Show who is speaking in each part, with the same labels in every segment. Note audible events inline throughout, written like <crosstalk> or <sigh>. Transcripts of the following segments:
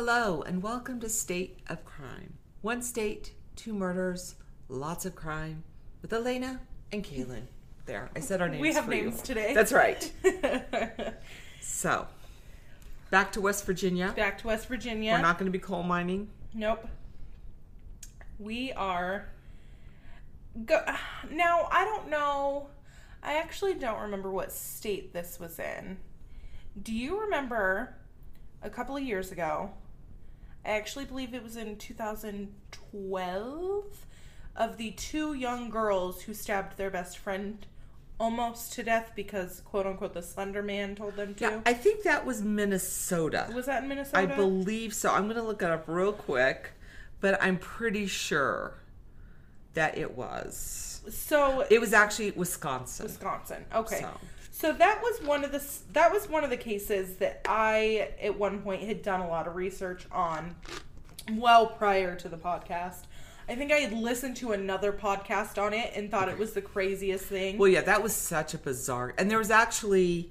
Speaker 1: Hello, and welcome to State of Crime. One state, two murders, lots of crime with Elena and Kalynne. There, I said our names.
Speaker 2: We have
Speaker 1: for you.
Speaker 2: names today.
Speaker 1: That's right. <laughs> So, back to West Virginia.
Speaker 2: Back to West Virginia.
Speaker 1: We're not going to be coal mining.
Speaker 2: Nope. We are. Go- now, I don't know. I actually don't remember what state this was in. Do you remember a couple of years ago? I actually believe it was in 2012 of the two young girls who stabbed their best friend almost to death because quote unquote the slender man told them to.
Speaker 1: Yeah, I think that was Minnesota.
Speaker 2: was that in Minnesota?
Speaker 1: I believe so. I'm going to look it up real quick, but I'm pretty sure that it was.
Speaker 2: so
Speaker 1: It was actually Wisconsin.
Speaker 2: Wisconsin. Okay.
Speaker 1: So.
Speaker 2: So. that was one of the that was one of the cases that I at one point had done a lot of research on well prior to the podcast. I think I had listened to another podcast on it and thought it was the craziest thing.
Speaker 1: Well, yeah, that was such a bizarre. And there was actually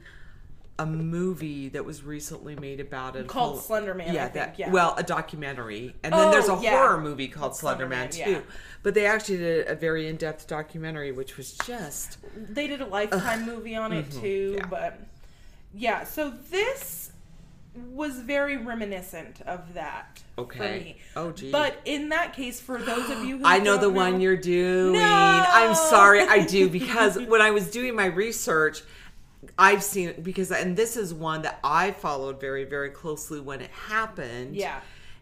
Speaker 1: a movie that was recently made about it
Speaker 2: Called Slender Man,
Speaker 1: Yeah,
Speaker 2: I think,
Speaker 1: that
Speaker 2: yeah.
Speaker 1: well, a documentary, and then there's a
Speaker 2: Oh, yeah.
Speaker 1: horror movie called Slender,
Speaker 2: Slender
Speaker 1: Man,
Speaker 2: Man,
Speaker 1: too.
Speaker 2: yeah.
Speaker 1: But they actually did a very in-depth documentary, which was just
Speaker 2: they did a lifetime movie on it too,
Speaker 1: Mm-hmm. yeah.
Speaker 2: but yeah, so this was very reminiscent of that for
Speaker 1: Okay.
Speaker 2: me.
Speaker 1: Oh, gee.
Speaker 2: But in that case, for those of you who <gasps>
Speaker 1: I know
Speaker 2: don't
Speaker 1: the one you're doing.
Speaker 2: No!
Speaker 1: I'm sorry, I do because when I was doing my research, I've seen it because and this is one that I followed very very closely when it happened.
Speaker 2: Yeah.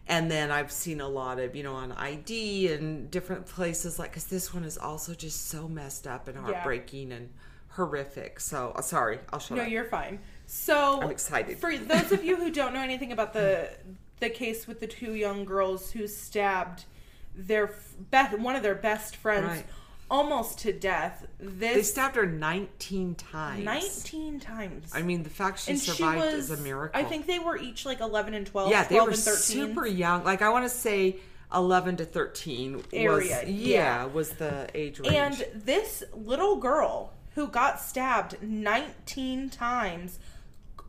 Speaker 1: And then I've seen a lot of, you know, on ID and different places like cuz this one is also just so messed up and heartbreaking and horrific. So, uh, sorry, I'll shut
Speaker 2: No,
Speaker 1: up.
Speaker 2: you're fine. So
Speaker 1: I'm excited.
Speaker 2: For those of you who don't know anything about the the case with the two young girls who stabbed their be- one of their best friends
Speaker 1: Right.
Speaker 2: Almost to death.
Speaker 1: They stabbed her 19 times.
Speaker 2: 19 times.
Speaker 1: I mean, the fact she
Speaker 2: and
Speaker 1: survived
Speaker 2: she was,
Speaker 1: is a miracle.
Speaker 2: I think they were each like 11 and 12,
Speaker 1: yeah,
Speaker 2: 12
Speaker 1: they were
Speaker 2: and 13.
Speaker 1: super young. Like I want to say 11 to 13
Speaker 2: Area,
Speaker 1: was
Speaker 2: yeah.
Speaker 1: was the age range.
Speaker 2: And this little girl who got stabbed 19 times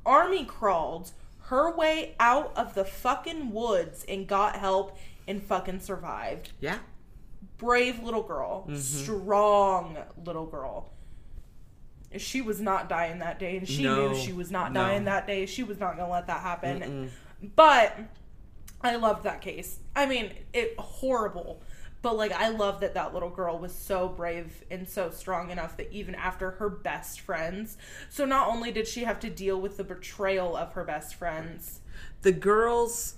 Speaker 2: army crawled her way out of the fucking woods and got help and fucking survived.
Speaker 1: yeah,
Speaker 2: Brave little girl,
Speaker 1: Mm-hmm.
Speaker 2: strong little girl. She was not dying that day, and she
Speaker 1: No,
Speaker 2: knew she was not
Speaker 1: no.
Speaker 2: dying that day. She was not going to let that happen. But I loved that case. I mean, it horrible, but like I love that that little girl was so brave and so strong enough that even after her best friends, so not only did she have to deal with the betrayal of her best friends.
Speaker 1: the girls,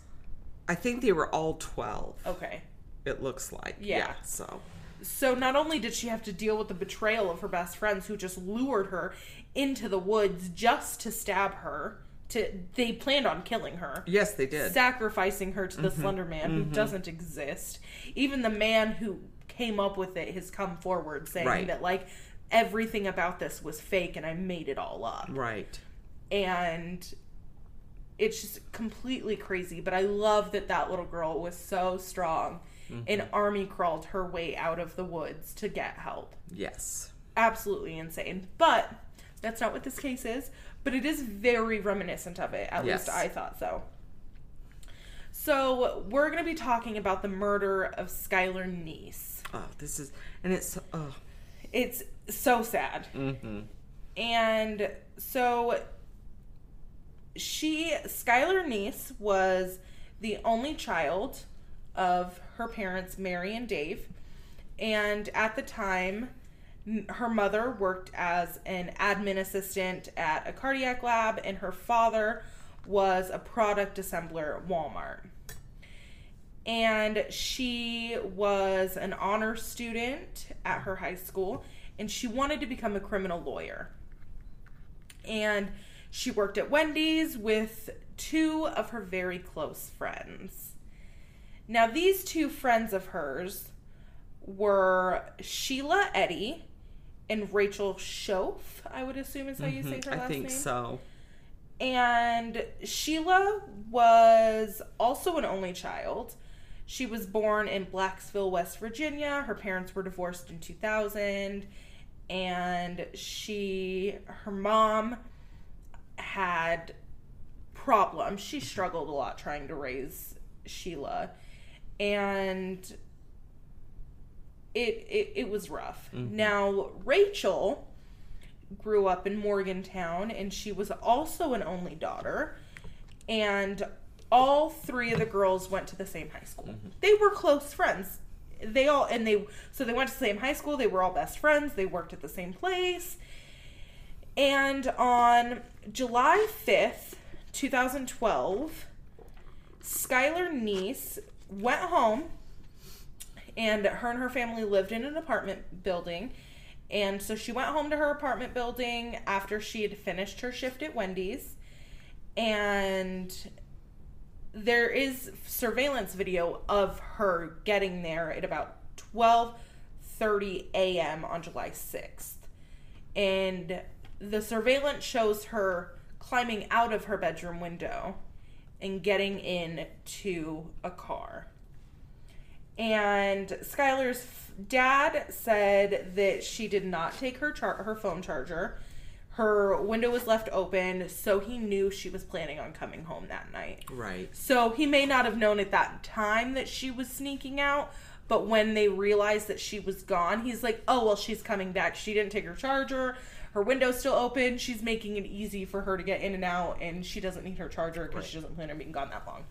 Speaker 1: I think they were all 12.
Speaker 2: Okay.
Speaker 1: It looks like.
Speaker 2: Yeah.
Speaker 1: so
Speaker 2: So not only did she have to deal with the betrayal of her best friends who just lured her into the woods just to stab her, to they planned on killing her.
Speaker 1: yes, they did.
Speaker 2: sacrificing her to
Speaker 1: Mm-hmm.
Speaker 2: the Slender Man who doesn't exist. Even the man who came up with it has come forward saying
Speaker 1: Right.
Speaker 2: that like everything about this was fake and I made it all up.
Speaker 1: right.
Speaker 2: And it's just completely crazy, but I love that that little girl was so strong
Speaker 1: Mm-hmm.
Speaker 2: and army crawled her way out of the woods to get help.
Speaker 1: Yes.
Speaker 2: Absolutely insane. But that's not what this case is, but it is very reminiscent of it. At
Speaker 1: Yes.
Speaker 2: least I thought so. So, we're going to be talking about the murder of Skylar Neese.
Speaker 1: Oh, this is and it's oh.
Speaker 2: It's so sad.
Speaker 1: Mhm.
Speaker 2: And so she Skylar Neese was the only child of her parents Mary and Dave. And at the time her mother worked as an admin assistant at a cardiac lab and her father was a product assembler at Walmart. And she was an honor student at her high school and she wanted to become a criminal lawyer and she worked at Wendy's with two of her very close friends. Now, these two friends of hers were Sheila Eddy and Rachel Shoaf, I would assume is how you say her
Speaker 1: Mm-hmm. I think
Speaker 2: name.
Speaker 1: so.
Speaker 2: And Sheila was also an only child. She was born in Blacksville, West Virginia. Her parents were divorced in 2000. And she, her mom had problems. She struggled a lot trying to raise Sheila, and it it, it was rough. Mm-hmm. Now Rachel grew up in Morgantown, and she was also an only daughter, and all three of the girls went to the same high school. Mm-hmm. They were close friends. They all and they so they went to the same high school. They were all best friends. They worked at the same place. And on July 5th, 2012, Skylar Neese went home and her and her family lived in an apartment building. And so she went home to her apartment building after she had finished her shift at Wendy's. And there is surveillance video of her getting there at about 12:30 a.m. on July 6th. And the surveillance shows her climbing out of her bedroom window and getting into a car. And Skylar's dad said that she did not take her char- her phone charger. Her window was left open, so he knew she was planning on coming home that night.
Speaker 1: Right.
Speaker 2: So he may not have known at that time that she was sneaking out, but when they realized that she was gone, he's like, "Oh, well, she's coming back. She didn't take her charger her window's still open. She's making it easy for her to get in and out, and she doesn't need her charger because right. she doesn't plan on being gone that long.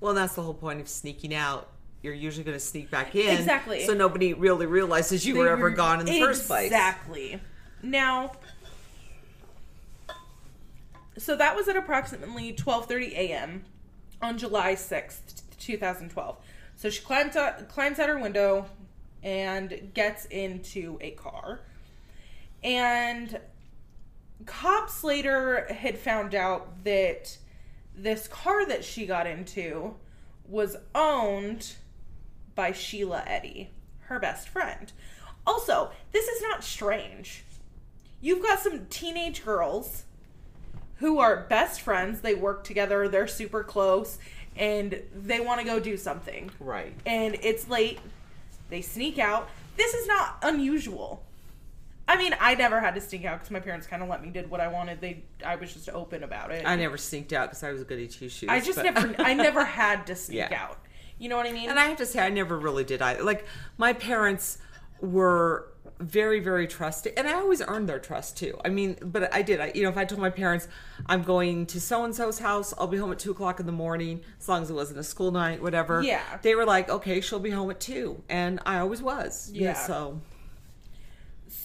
Speaker 1: Well, that's the whole point of sneaking out. You're usually going to sneak back in,
Speaker 2: exactly,
Speaker 1: so nobody really realizes you they were ever gone in the
Speaker 2: exactly.
Speaker 1: first place.
Speaker 2: Exactly. Now, so that was at approximately 12:30 a.m. on July 6th, 2012. So she climbs out, uh, climbs out her window and gets into a car. And cops later had found out that this car that she got into was owned by Sheila Eddy, her best friend. Also, this is not strange. You've got some teenage girls who are best friends, they work together, they're super close, and they want to go do something.
Speaker 1: Right.
Speaker 2: And it's late, they sneak out. This is not unusual. I mean, I never had to sneak out because my parents kind of let me did what I wanted. They, I was just open about it.
Speaker 1: I never sneaked out because I was a goody two shoes.
Speaker 2: I just but... never, I <laughs> never had to sneak yeah. out. You know what I mean?
Speaker 1: And I have to say, I never really did. I like my parents were very, very trusting, and I always earned their trust too. I mean, but I did. I, you know, if I told my parents I'm going to so and so's house, I'll be home at two o'clock in the morning, as long as it wasn't a school night, whatever.
Speaker 2: Yeah.
Speaker 1: They were like, okay, she'll be home at two, and I always was. Yeah. yeah so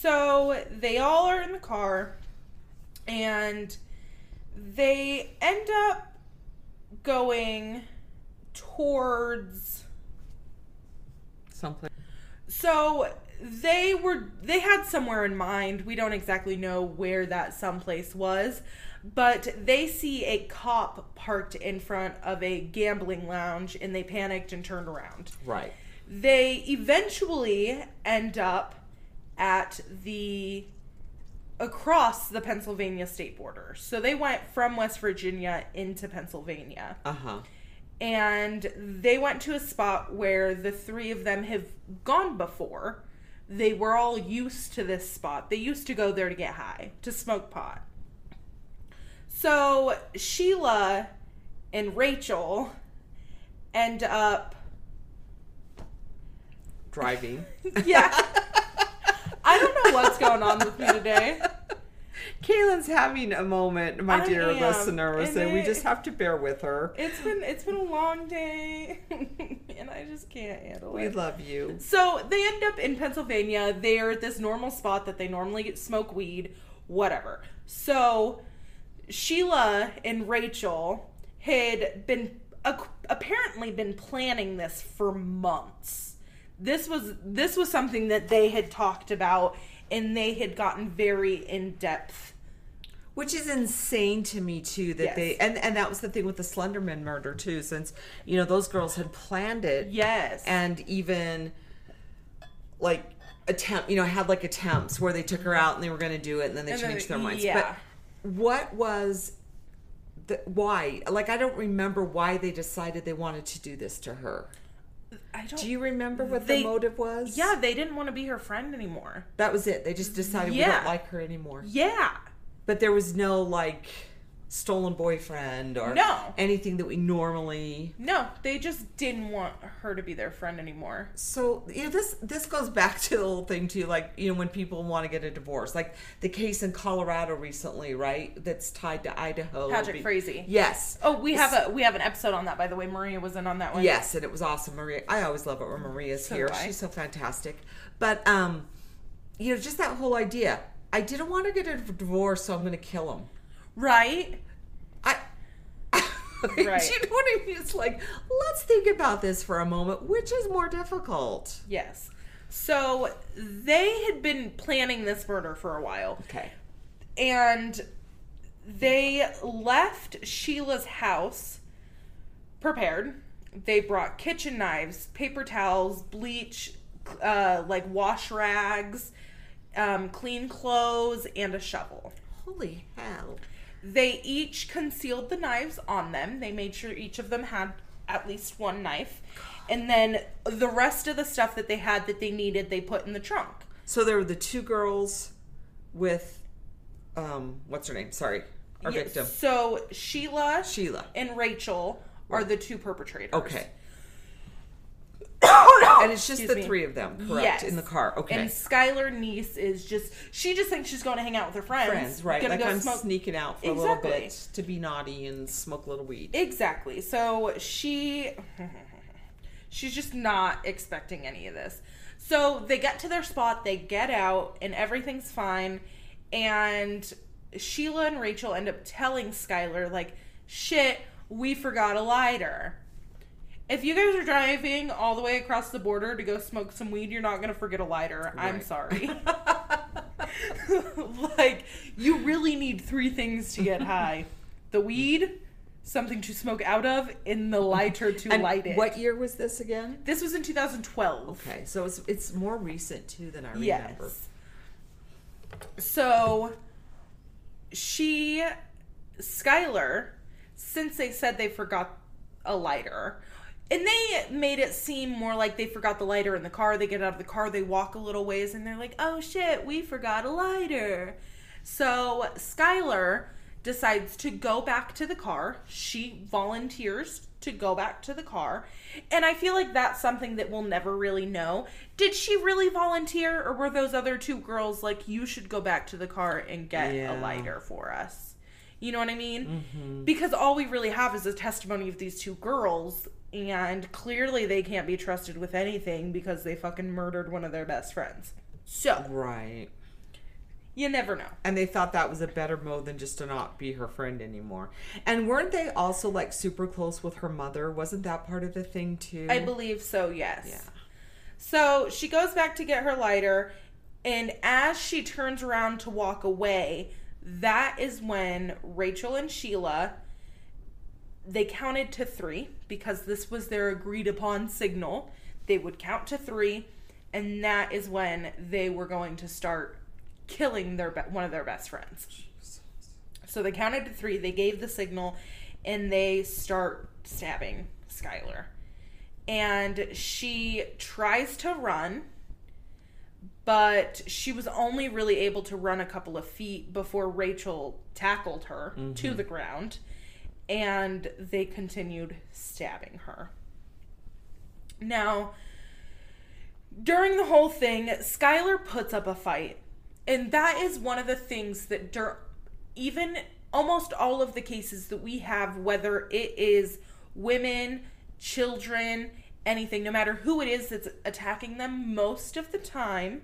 Speaker 2: so they all are in the car and they end up going towards
Speaker 1: someplace.
Speaker 2: So they were they had somewhere in mind. We don't exactly know where that someplace was, but they see a cop parked in front of a gambling lounge and they panicked and turned around.
Speaker 1: Right.
Speaker 2: They eventually end up at the across the Pennsylvania state border. So they went from West Virginia into Pennsylvania.
Speaker 1: Uh-huh.
Speaker 2: And they went to a spot where the three of them have gone before. They were all used to this spot. They used to go there to get high, to smoke pot. So Sheila and Rachel end up
Speaker 1: driving. <laughs>
Speaker 2: yeah. I don't know what's going on with me today. <laughs>
Speaker 1: Kalynne's having a moment, my I dear am. listeners, and, and we just have to bear with her.
Speaker 2: It's been it's been a long day, <laughs> and I just can't handle
Speaker 1: we
Speaker 2: it.
Speaker 1: We love you.
Speaker 2: So they end up in Pennsylvania. They're at this normal spot that they normally get smoke weed, whatever. So Sheila and Rachel had been apparently been planning this for months this was this was something that they had talked about and they had gotten very in depth
Speaker 1: which is insane to me too that yes. they and and that was the thing with the slenderman murder too since you know those girls had planned it.
Speaker 2: Yes.
Speaker 1: And even like attempt you know had like attempts where they took her out and they were going to do it and then they and changed then, their minds. Yeah. but what was the why? Like i don't remember why they decided they wanted to do this to her
Speaker 2: I don't.
Speaker 1: Do you remember what they, the motive was?
Speaker 2: Yeah, they didn't want to be her friend anymore.
Speaker 1: That was it. They just decided yeah. we don't like her anymore.
Speaker 2: Yeah.
Speaker 1: But there was no like. Stolen boyfriend or
Speaker 2: No.
Speaker 1: anything that we normally
Speaker 2: No, they just didn't want her to be their friend anymore.
Speaker 1: so you know this this goes back to the whole thing too like you know when people want to get a divorce like the case in colorado recently right that's tied to idaho
Speaker 2: Patrick
Speaker 1: Be-
Speaker 2: Frazee.
Speaker 1: yes
Speaker 2: Oh, we have a we have an episode on that by the way. Maria was in on that one.
Speaker 1: yes and it was awesome maria i always love it when maria's
Speaker 2: So
Speaker 1: here she's so fantastic but um you know just that whole idea i didn't want to get a divorce so i'm gonna kill him
Speaker 2: Right?
Speaker 1: I. <laughs>
Speaker 2: Right.
Speaker 1: You know what I mean? It's like, let's think about this for a moment. Which is more difficult?
Speaker 2: Yes. So they had been planning this murder for a while.
Speaker 1: Okay.
Speaker 2: and they left Sheila's house prepared. They brought kitchen knives, paper towels, bleach, uh, like wash rags, um, clean clothes, and a shovel.
Speaker 1: Holy hell.
Speaker 2: They each concealed the knives on them. They made sure each of them had at least one knife. And then the rest of the stuff that they had that they needed, they put in the trunk.
Speaker 1: So there were the two girls with, um, what's her name? Sorry, our
Speaker 2: Yeah,
Speaker 1: victim,
Speaker 2: So Sheila
Speaker 1: Sheila.
Speaker 2: and Rachel are the two perpetrators.
Speaker 1: Okay. <coughs> and it's just
Speaker 2: Excuse
Speaker 1: the
Speaker 2: me.
Speaker 1: three of them, correct?
Speaker 2: Yes.
Speaker 1: In the car. Okay.
Speaker 2: And Skylar Neese is just she just thinks she's going to hang out with her friends.
Speaker 1: Friends, right?
Speaker 2: Gonna
Speaker 1: Like
Speaker 2: go
Speaker 1: I'm
Speaker 2: smoke.
Speaker 1: sneaking out for a little bit to be naughty and smoke a little weed.
Speaker 2: Exactly. So she <laughs> she's just not expecting any of this. So they get to their spot, they get out, and everything's fine. And Sheila and Rachel end up telling Skylar, like, shit, we forgot a lighter. If you guys are driving all the way across the border to go smoke some weed, you're not gonna forget a lighter. I'm sorry. <laughs> <laughs> like, you really need three things to get high the weed, something to smoke out of, and the lighter to
Speaker 1: and
Speaker 2: light it.
Speaker 1: what year was this again?
Speaker 2: This was in 2012.
Speaker 1: Okay, so it's it's more recent too than I remember.
Speaker 2: Yes. So she, Skylar, since they said they forgot a lighter, and they made it seem more like they forgot the lighter in the car. They get out of the car, they walk a little ways, and they're like, oh shit, we forgot a lighter. So Skylar decides to go back to the car. She volunteers to go back to the car. And I feel like that's something that we'll never really know. Did she really volunteer, or were those other two girls like, you should go back to the car and get
Speaker 1: Yeah.
Speaker 2: a lighter for us? You know what I mean? Mm-hmm. Because all we really have is a testimony of these two girls, and clearly they can't be trusted with anything because they fucking murdered one of their best friends. So,
Speaker 1: Right.
Speaker 2: you never know.
Speaker 1: And they thought that was a better mode than just to not be her friend anymore. And weren't they also like super close with her mother? Wasn't that part of the thing too?
Speaker 2: I believe so, yes.
Speaker 1: Yeah.
Speaker 2: So she goes back to get her lighter, and as she turns around to walk away, that is when Rachel and Sheila they counted to 3 because this was their agreed upon signal. They would count to 3 and that is when they were going to start killing their be- one of their best friends. So they counted to 3, they gave the signal and they start stabbing Skylar and she tries to run but she was only really able to run a couple of feet before Rachel tackled her to mm-hmm. the ground and they continued stabbing her. Now, during the whole thing, Skylar puts up a fight. And that is one of the things that dur- even almost all of the cases that we have, whether it is women, children, anything, no matter who it is that's attacking them, most of the time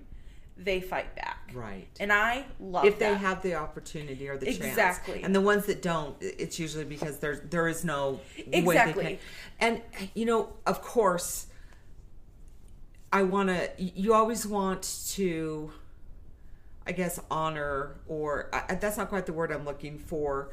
Speaker 2: they fight back.
Speaker 1: Right.
Speaker 2: And I love
Speaker 1: if they have the opportunity or the chance.
Speaker 2: Exactly.
Speaker 1: And the ones that don't, it's usually because there's there is no way they
Speaker 2: Exactly.
Speaker 1: can. And you know, of course, I want to. You always want to, I guess, honor or I, that's not quite the word I'm looking for,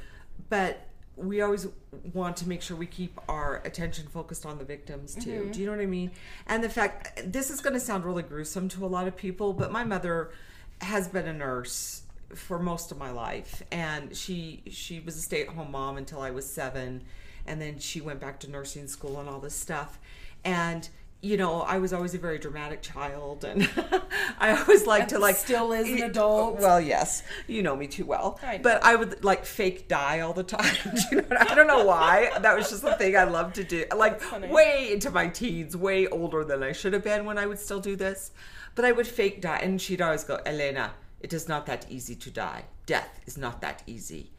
Speaker 1: but we always want to make sure we keep our attention focused on the victims too.
Speaker 2: Mm-hmm.
Speaker 1: Do you know what I mean? And the fact this is going to sound really gruesome to a lot of people, but my mother has been a nurse for most of my life and she she was a stay-at-home mom until I was 7 and then she went back to nursing school and all this stuff. And you know, I was always a very dramatic child, and <laughs> I always like to like
Speaker 2: still is an adult.
Speaker 1: Well, yes, you know me too well.
Speaker 2: I.
Speaker 1: But I would like fake die all the time. <laughs> you know, I don't know why. That was just the thing I loved to do. Like way into my teens, way older than I should have been when I would still do this. But I would fake die, and she'd always go, Elena, it is not that easy to die. Death is not that easy.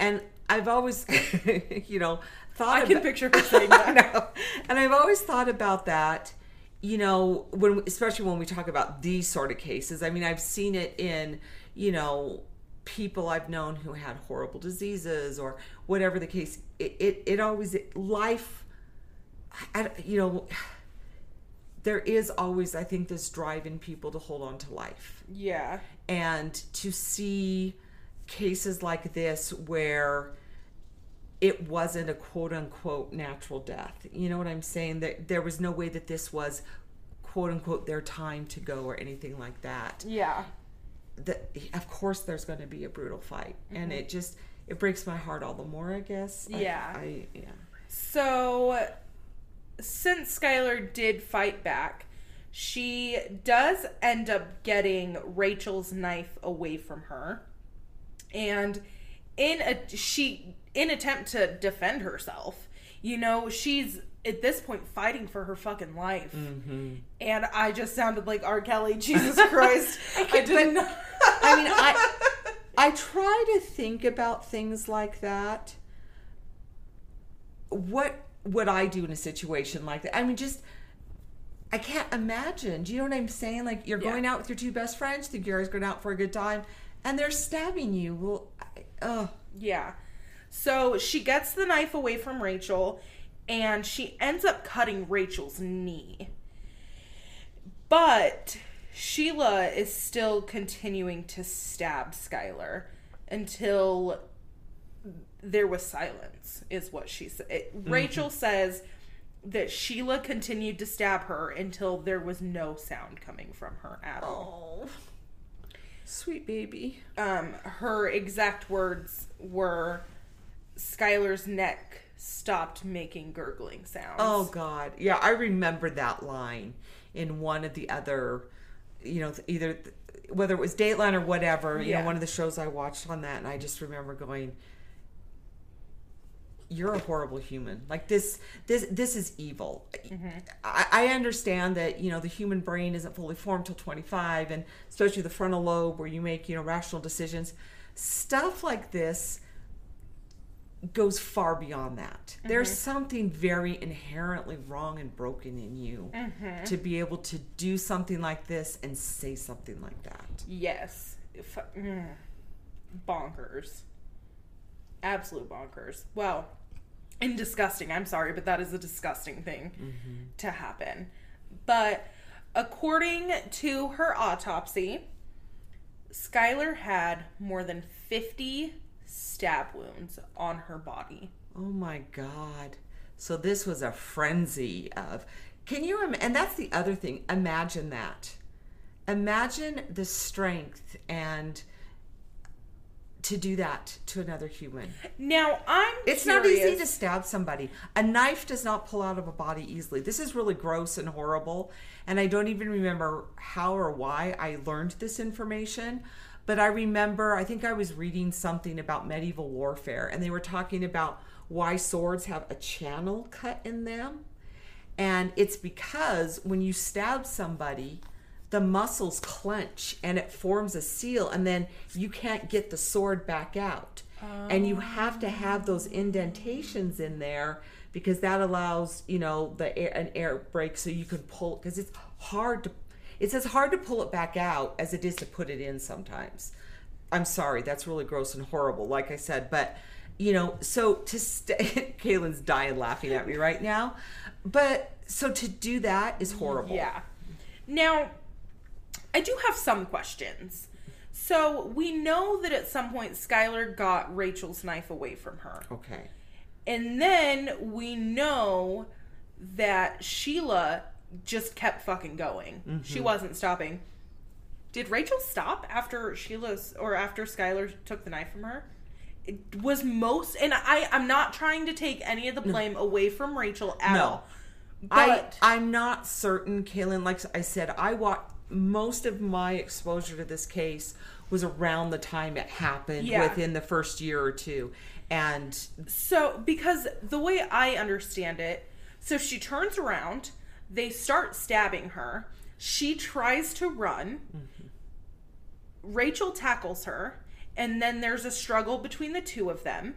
Speaker 1: And I've always, <laughs> you know, thought
Speaker 2: I can
Speaker 1: about-
Speaker 2: picture her saying <laughs>
Speaker 1: I
Speaker 2: that.
Speaker 1: know. And I've always thought about that, you know, when especially when we talk about these sort of cases. I mean, I've seen it in, you know, people I've known who had horrible diseases or whatever the case. It it, it always life, I, you know. There is always, I think, this drive in people to hold on to life
Speaker 2: Yeah.
Speaker 1: and to see cases like this where it wasn't a quote unquote natural death. You know what I'm saying? That there was no way that this was quote unquote their time to go or anything like that.
Speaker 2: Yeah.
Speaker 1: That of course there's going to be a brutal fight, and mm-hmm. it just it breaks my heart all the more. I guess. I- I, yeah.
Speaker 2: So, since Skylar did fight back, she does end up getting Rachel's knife away from her, and in a she in attempt to defend herself, you know, she's at this point fighting for her fucking life, mm-hmm. and I just sounded like R. Kelly. <laughs> Jesus Christ, I didn't. know. <laughs>
Speaker 1: I mean, I I try to think about things like that. What would I do in a situation like that? I mean, just I can't imagine. Do you know what I'm saying? Like you're
Speaker 2: Yeah.
Speaker 1: going out with your two best friends, think you're guys going out for a good time, and they're stabbing you. Well, I, oh,
Speaker 2: Yeah. So she gets the knife away from Rachel and she ends up cutting Rachel's knee. But Sheila is still continuing to stab Skylar until there was silence, is what she said.
Speaker 1: Mm-hmm.
Speaker 2: Rachel says that Sheila continued to stab her until there was no sound coming from her at all
Speaker 1: oh, sweet baby.
Speaker 2: um, her exact words were Skylar's neck stopped making gurgling sounds.
Speaker 1: Oh God, yeah, I remember that line in one of the other, you know, either whether it was Dateline or whatever, you
Speaker 2: Yeah.
Speaker 1: know, one of the shows I watched on that, and I just remember going, "You're a horrible human. Like this, this, this is evil." Mm-hmm. I, I understand that you know the human brain isn't fully formed till 25, and especially the frontal lobe where you make you know rational decisions. Stuff like this goes far beyond that. There's mm-hmm. something very inherently wrong and broken in you mm-hmm. to be able to do something like this and say something like that.
Speaker 2: Yes. If, mm, bonkers. Absolute bonkers. Well, and disgusting. I'm sorry, but that is a disgusting thing mm-hmm. to happen. But according to her autopsy, Skylar had more than 50 stab wounds on her body.
Speaker 1: Oh my God. So this was a frenzy of. Can you? Im- and that's the other thing. Imagine that. Imagine the strength and to do that to another human.
Speaker 2: Now, I'm
Speaker 1: It's not easy to stab somebody. A knife does not pull out of a body easily. This is really gross and horrible. And I don't even remember how or why I learned this information. But I remember, I think I was reading something about medieval warfare, and they were talking about why swords have a channel cut in them. And it's because when you stab somebody, the muscles clench and it forms a seal, and then you can't get the sword back out. And you have to have those indentations in there because that allows, you know, the air, an air break so you can pull because it's hard to it's as hard to pull it back out as it is to put it in sometimes. I'm sorry, that's really gross and horrible, like I said, but you know, so to stay, <laughs> Kalynne's dying laughing at me right now, but so to do that is horrible.
Speaker 2: Yeah. Now, I do have some questions. So we know that at some point Skylar got Rachel's knife away from her.
Speaker 1: Okay.
Speaker 2: And then we know that Sheila just kept fucking going. She mm-hmm. wasn't stopping. Did Rachel stop after Sheila's or after Skylar took the knife from her? It was most and I I'm not trying to take any of the blame away from Rachel at
Speaker 1: No.
Speaker 2: all. But
Speaker 1: I I'm not certain, Kalynne. Like I said, I watched most of my exposure to this case was around the time it happened,
Speaker 2: Yeah.
Speaker 1: within the first year or two, and
Speaker 2: So, because the way I understand it, so she turns around, they start stabbing her. She tries to run. Mm-hmm. Rachel tackles her, and then there's a struggle between the two of them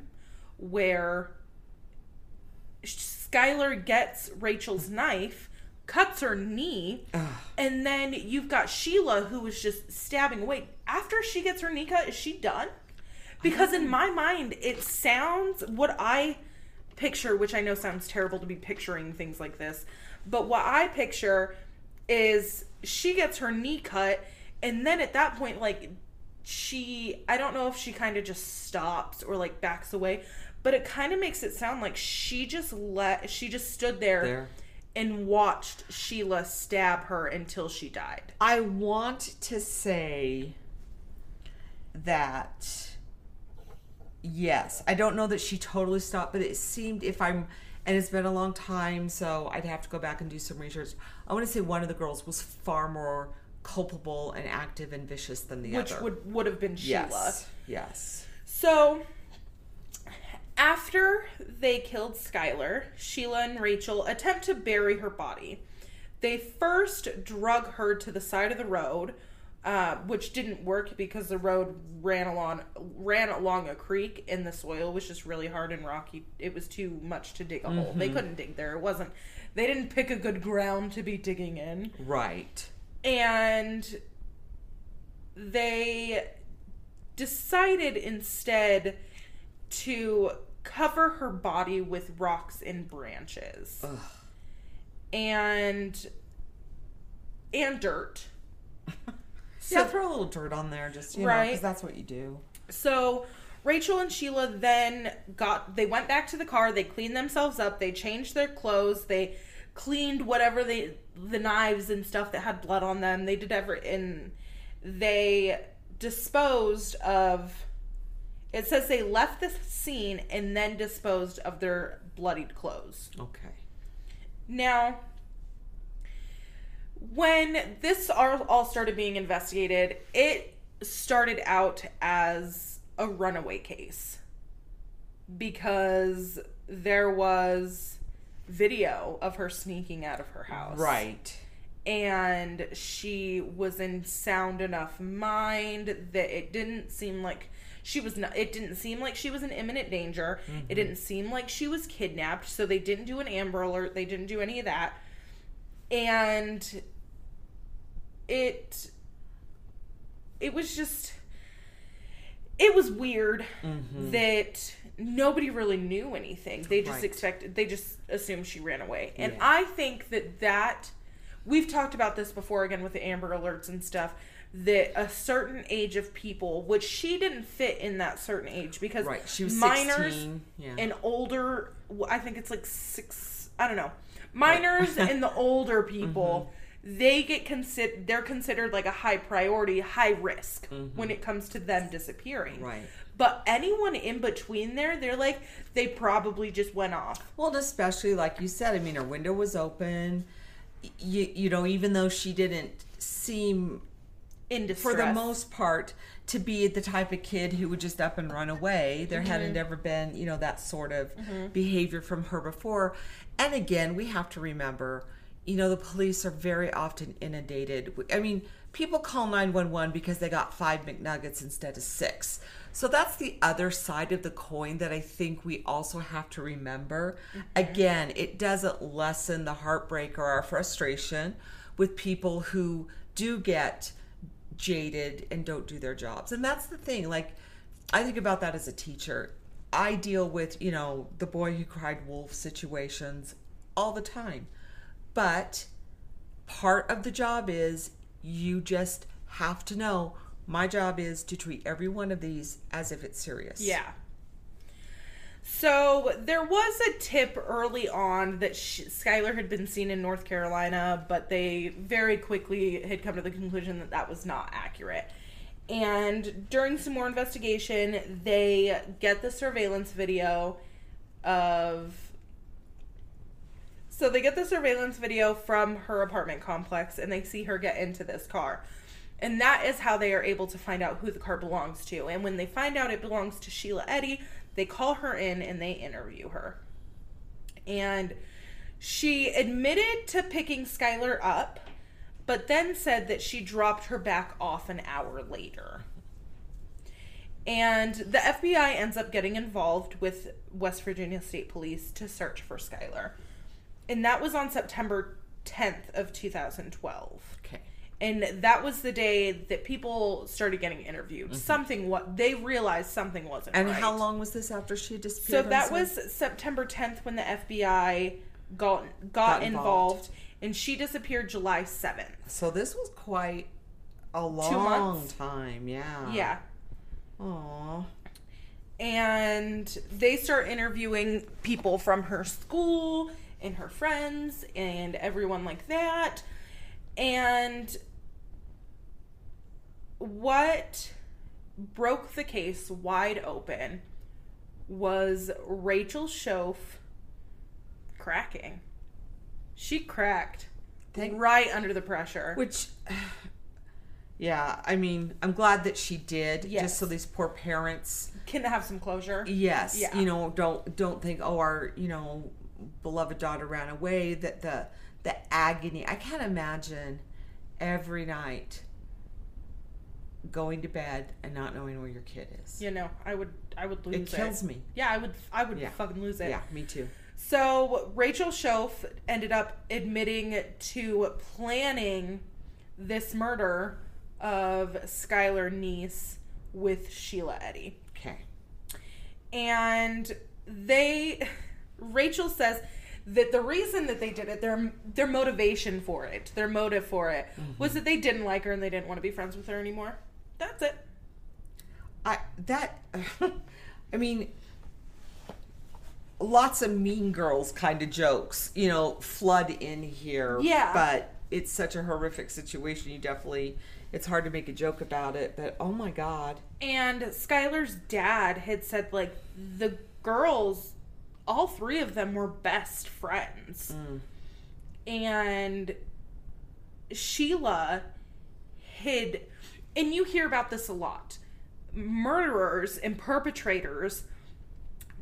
Speaker 2: where Skylar gets Rachel's knife, cuts her knee, and then you've got Sheila who is just stabbing away. After she gets her knee cut, is she done? Because in mm-hmm. my mind, it sounds what I picture, which I know sounds terrible to be picturing things like this, but what I picture is she gets her knee cut, and then at that point, like, she, I don't know if she kind of just stops or like backs away, but it kind of makes it sound like she just let, she just stood there,
Speaker 1: There.
Speaker 2: and watched Sheila stab her until she died.
Speaker 1: I want to say that yes, I don't know that she totally stopped, but it seemed if I'm and it's been a long time, so I'd have to go back and do some research. I want to say one of the girls was far more culpable and active and vicious than the
Speaker 2: which
Speaker 1: other.
Speaker 2: Which would would have been Sheila.
Speaker 1: yes, yes,
Speaker 2: So after they killed Skylar, Sheila and Rachel attempt to bury her body. They first drug her to the side of the road, uh, which didn't work because the road ran along ran along a creek and the soil was just really hard and rocky. It was too much to dig a hole. They couldn't dig there. It wasn't. They didn't pick a good ground to be digging in
Speaker 1: right.
Speaker 2: and they decided instead to cover her body with rocks and branches
Speaker 1: Ugh.
Speaker 2: and and dirt <laughs>
Speaker 1: yeah, throw a little dirt on there, just you know,
Speaker 2: Right.
Speaker 1: because that's what you do.
Speaker 2: So Rachel and Sheila then got they went back to the car, they cleaned themselves up, they changed their clothes, they cleaned whatever they the knives and stuff that had blood on them. They did ever and they disposed of it says they left the scene and then disposed of their bloodied clothes.
Speaker 1: Okay.
Speaker 2: Now, when this all all started being investigated, it started out as a runaway case because there was video of her sneaking out of her house.
Speaker 1: Right.
Speaker 2: And she was in sound enough mind that it didn't seem like she was not it didn't seem like she was in imminent danger. It mm-hmm. didn't seem like she was kidnapped, so they didn't do an Amber alert. They didn't do any of that. And it it was just it was weird that nobody really knew anything. They just
Speaker 1: Right.
Speaker 2: expected they just assumed she ran away. And
Speaker 1: Yeah.
Speaker 2: I think that that we've talked about this before again with the Amber alerts and stuff that a certain age of people, which she didn't fit in that certain age because
Speaker 1: Right. She was
Speaker 2: minors
Speaker 1: 16. Yeah.
Speaker 2: and older I think it's like 6 I don't know. Minors <laughs> and the older people
Speaker 1: Mm-hmm.
Speaker 2: They get considered they're considered like a high priority, high risk
Speaker 1: Mm-hmm.
Speaker 2: when it comes to them disappearing.
Speaker 1: Right.
Speaker 2: But anyone in between there, they're like they probably just went off.
Speaker 1: Well, especially like you said, I mean, her window was open. You, you know, even though she didn't seem,
Speaker 2: In distress.
Speaker 1: for the most part, to be the type of kid who would just up and run away, there hadn't
Speaker 2: Mm-hmm.
Speaker 1: ever been, you know, that sort of behavior from her before. And again, we have to remember, you know, the police are very often inundated. I mean, people call 911 because they got five McNuggets instead of six. So that's the other side of the coin that I think we also have to remember. Mm-hmm. Again, it doesn't lessen the heartbreak or our frustration with people who do get jaded and don't do their jobs. And that's the thing. Like, I think about that as a teacher. I deal with, you know, the boy who cried wolf situations all the time. But part of the job is you just have to know my job is to treat every one of these as if it's serious.
Speaker 2: Yeah. So there was a tip early on that Skylar had been seen in North Carolina, but they very quickly had come to the conclusion that that was not accurate. And during some more investigation, they get the surveillance video of So they get the surveillance video from her apartment complex and they see her get into this car. And that is how they are able to find out who the car belongs to. And when they find out it belongs to Sheila Eddy, they call her in and they interview her. And she admitted to picking Skylar up, but then said that she dropped her back off an hour later. And the FBI ends up getting involved with West Virginia State Police to search for Skylar. And that was on September 10th of 2012.
Speaker 1: Okay.
Speaker 2: And that was the day that people started getting interviewed. Something what they realized something wasn't
Speaker 1: Mm-hmm. And
Speaker 2: right.
Speaker 1: how long was this after she disappeared? I'm
Speaker 2: that was September 10th when the FBI got got,
Speaker 1: Got
Speaker 2: involved.
Speaker 1: involved.
Speaker 2: and she disappeared July 7th.
Speaker 1: So this was quite a long time. Yeah.
Speaker 2: Yeah.
Speaker 1: Aw.
Speaker 2: and they start interviewing people from her school and her friends and everyone like that and what broke the case wide open was Rachel Shoaf cracking she cracked
Speaker 1: Thank-
Speaker 2: right under the pressure
Speaker 1: Which, <sighs> yeah, I mean, I'm glad that she did.
Speaker 2: Yes.
Speaker 1: Just so these poor parents,
Speaker 2: can have some closure
Speaker 1: yes,
Speaker 2: Yeah.
Speaker 1: you know, don't don't think, oh, our you know beloved daughter ran away. That the the agony. I can't imagine every night going to bed and not knowing where your kid is.
Speaker 2: you know i would i would lose
Speaker 1: it kills me.
Speaker 2: yeah i would i would
Speaker 1: Yeah.
Speaker 2: fucking lose it
Speaker 1: Yeah, me too.
Speaker 2: So Rachel Shoaf ended up admitting to planning this murder of Skylar Neese with Sheila Eddy.
Speaker 1: Okay.
Speaker 2: And they Rachel says that the reason that they did it, their their motivation for it, their motive for it, mm-hmm. was that they didn't like her and they didn't want to be friends with her anymore. That's it.
Speaker 1: I that <laughs> I mean lots of mean girls kind of jokes, you know, flood in here.
Speaker 2: Yeah.
Speaker 1: But it's such a horrific situation. You definitely it's hard to make a joke about it, but oh my god.
Speaker 2: And Skylar's dad had said like the girls, all three of them were best friends. Mm. And Sheila hid and you hear about this a lot. Murderers and perpetrators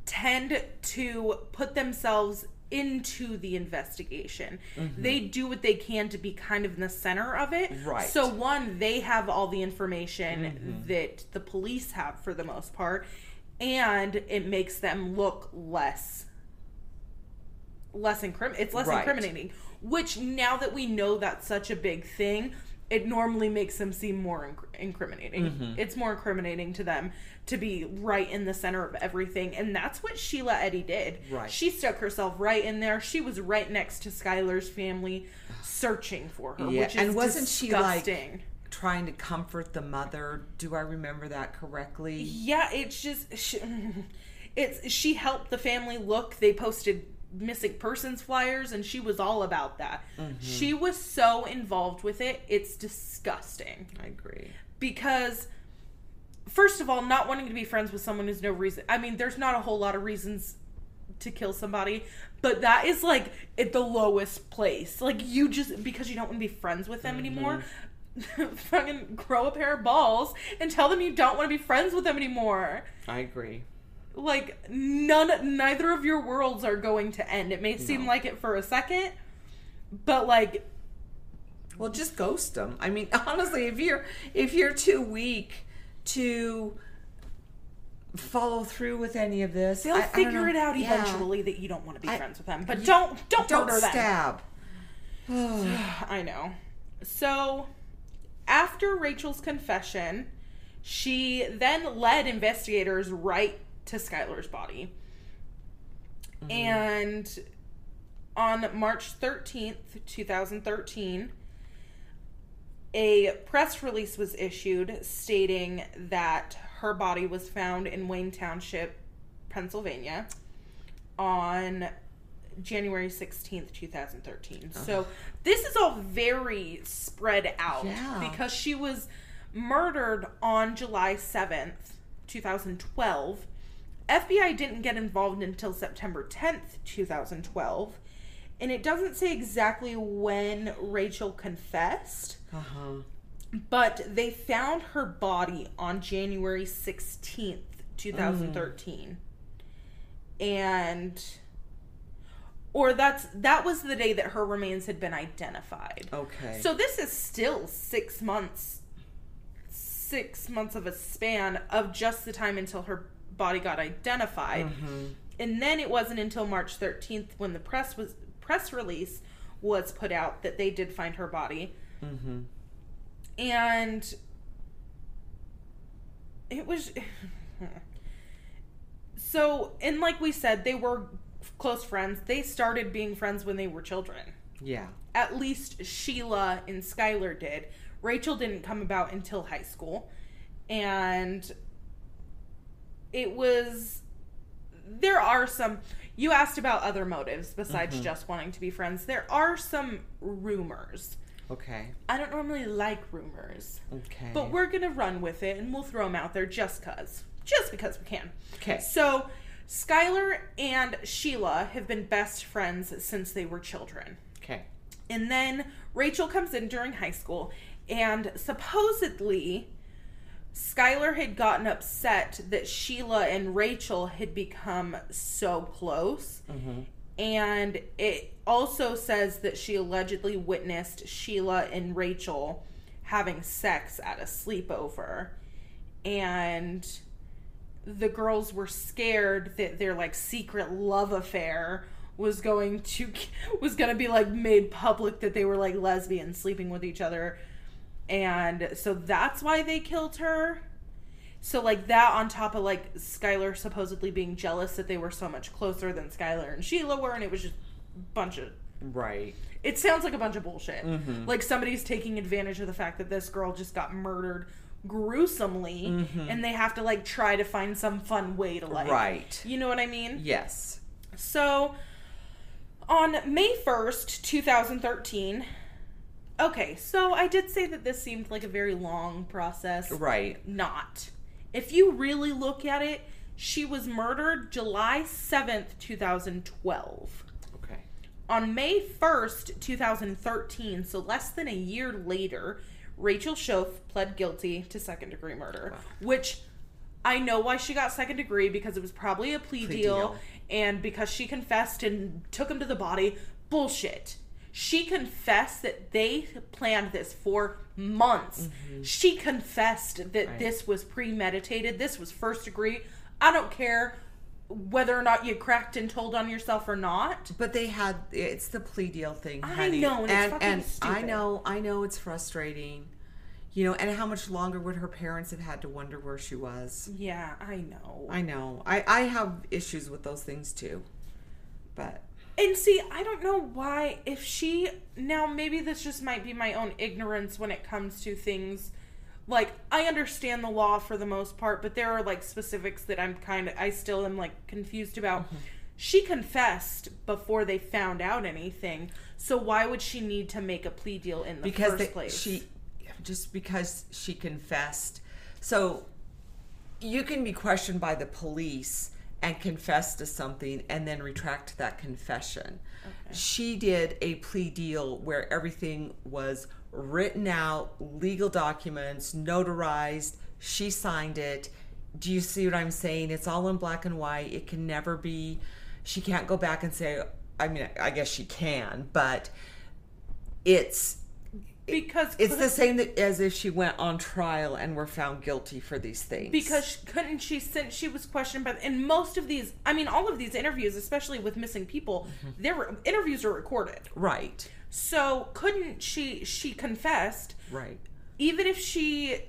Speaker 2: tend to put themselves into the investigation. Mm-hmm. They do what they can to be kind of in the center of it.
Speaker 1: Right.
Speaker 2: So one, they have all the information mm-hmm. that the police have for the most part, and it makes them look less less incrim it's less
Speaker 1: Right.
Speaker 2: incriminating. Which now that we know that's such a big thing, it normally makes them seem more inc- incriminating.
Speaker 1: Mm-hmm.
Speaker 2: It's more incriminating to them to be right in the center of everything, and that's what Sheila Eddy did.
Speaker 1: Right.
Speaker 2: She stuck herself right in there. She was right next to Skylar's family, searching for her.
Speaker 1: Yeah,
Speaker 2: which is
Speaker 1: and wasn't she, like-
Speaker 2: disgusting.
Speaker 1: Trying to comfort the mother. Do I remember that correctly?
Speaker 2: Yeah, it's just she, it's she helped the family look. They posted missing persons flyers and she was all about that. Mm-hmm. She was so involved with it. It's disgusting.
Speaker 1: I agree.
Speaker 2: Because first of all, not wanting to be friends with someone is no reason. I mean, there's not a whole lot of reasons to kill somebody, but that is like at the lowest place. Like you just because you don't want to be friends with them mm-hmm. anymore. <laughs> fucking grow a pair of balls and tell them you don't want to be friends with them anymore.
Speaker 1: I agree.
Speaker 2: Like none neither of your worlds are going to end. It may seem
Speaker 1: No.
Speaker 2: like it for a second, but like
Speaker 1: Well, just ghost them. I mean, <laughs> honestly, if you're if you're too weak to follow through with any of this,
Speaker 2: they'll
Speaker 1: I- I
Speaker 2: figure
Speaker 1: know.
Speaker 2: it out
Speaker 1: Yeah.
Speaker 2: eventually that you don't want to be
Speaker 1: I-
Speaker 2: friends with them. But
Speaker 1: you-
Speaker 2: don't don't,
Speaker 1: Don't
Speaker 2: murder them.
Speaker 1: stab. <sighs> <sighs>
Speaker 2: I know. So, after Rachel's confession, she then led investigators right to Skylar's body. Mm-hmm. And on March 13th, 2013, a press release was issued stating that her body was found in Wayne Township, Pennsylvania on January 16th, 2013. So this is all very spread out
Speaker 1: Yeah.
Speaker 2: because she was murdered on July 7th, 2012. FBI didn't get involved until September 10th, 2012. and it doesn't say exactly when Rachel confessed,
Speaker 1: Uh huh.
Speaker 2: but they found her body on January 16th, 2013. And or that's that was the day that her remains had been identified.
Speaker 1: Okay.
Speaker 2: So this is still 6 months 6 months of a span of just the time until her body got identified.
Speaker 1: Mhm.
Speaker 2: And then it wasn't until March 13th when the press was press release was put out that they did find her body.
Speaker 1: Mm-hmm.
Speaker 2: And it was <sighs> so and like we said they were close friends. They started being friends when they were children.
Speaker 1: Yeah.
Speaker 2: At least Sheila and Skylar did. Rachel didn't come about until high school. And it was there are some you asked about other motives besides mm-hmm. just wanting to be friends. There are some rumors.
Speaker 1: Okay.
Speaker 2: I don't normally like rumors,
Speaker 1: Okay.
Speaker 2: but we're gonna run with it and we'll throw them out there just cause, just because we can.
Speaker 1: okay.
Speaker 2: So, Skylar and Sheila have been best friends since they were children.
Speaker 1: Okay.
Speaker 2: And then Rachel comes in during high school, and supposedly Skylar had gotten upset that Sheila and Rachel had become so close.
Speaker 1: Mm-hmm.
Speaker 2: And it also says that she allegedly witnessed Sheila and Rachel having sex at a sleepover. And the girls were scared that their like secret love affair was going to <laughs> was going to be like made public that they were like lesbians sleeping with each other. And so that's why they killed her. So like that on top of like Skylar supposedly being jealous that they were so much closer than Skylar and Sheila were, and it was just a bunch of.
Speaker 1: Right.
Speaker 2: It sounds like a bunch of bullshit.
Speaker 1: Mhm.
Speaker 2: Like somebody's taking advantage of the fact that this girl just got murdered gruesomely,
Speaker 1: Mhm.
Speaker 2: and they have to like try to find some fun way to like.
Speaker 1: Right.
Speaker 2: You know what I mean?
Speaker 1: Yes.
Speaker 2: So, on May 1st, 2013. Okay, so I did say that this seemed like a very long process.
Speaker 1: Right.
Speaker 2: Not. If you really look at it, she was murdered July 7th, 2012.
Speaker 1: Okay.
Speaker 2: On May 1st, 2013, so less than a year later, Rachel Shoaf pled guilty to second degree murder,
Speaker 1: Wow.
Speaker 2: which I know why she got second degree because it was probably a plea,
Speaker 1: Plea
Speaker 2: deal,
Speaker 1: deal.
Speaker 2: and because she confessed and took him to the body. Bullshit. She confessed that they planned this for months. She confessed that
Speaker 1: Mm-hmm. Right.
Speaker 2: this was premeditated. This was first degree. I don't care whether or not you cracked and told on yourself or not.
Speaker 1: But they had it's the plea deal thing.
Speaker 2: I
Speaker 1: honey.
Speaker 2: know, and it's
Speaker 1: and,
Speaker 2: fucking
Speaker 1: and I know, I know it's frustrating. You know, and how much longer would her parents have had to wonder where she was?
Speaker 2: Yeah, I know.
Speaker 1: I know. I I have issues with those things too. But
Speaker 2: And see, I don't know why if she now maybe this just might be my own ignorance when it comes to things like I understand the law for the most part, but there are like specifics that I'm kind of I still am like confused about. Mm-hmm. She confessed before they found out anything. So why would she need to make a plea deal in the
Speaker 1: because
Speaker 2: first
Speaker 1: they,
Speaker 2: place?
Speaker 1: she just because she confessed. So you can be questioned by the police and confess to something and then retract that confession. She did a plea deal where everything was written out, legal documents, notarized. She signed it. Do you see what I'm saying? It's all in black and white. It can never be. She can't go back and say. I mean, I guess she can, but it's
Speaker 2: because
Speaker 1: it's the same as if she went on trial and were found guilty for these things.
Speaker 2: because couldn't she since she was questioned by in most of these i mean all of these interviews especially with missing people
Speaker 1: Mm-hmm.
Speaker 2: their interviews are recorded
Speaker 1: right,
Speaker 2: so couldn't she she confessed
Speaker 1: right,
Speaker 2: even if she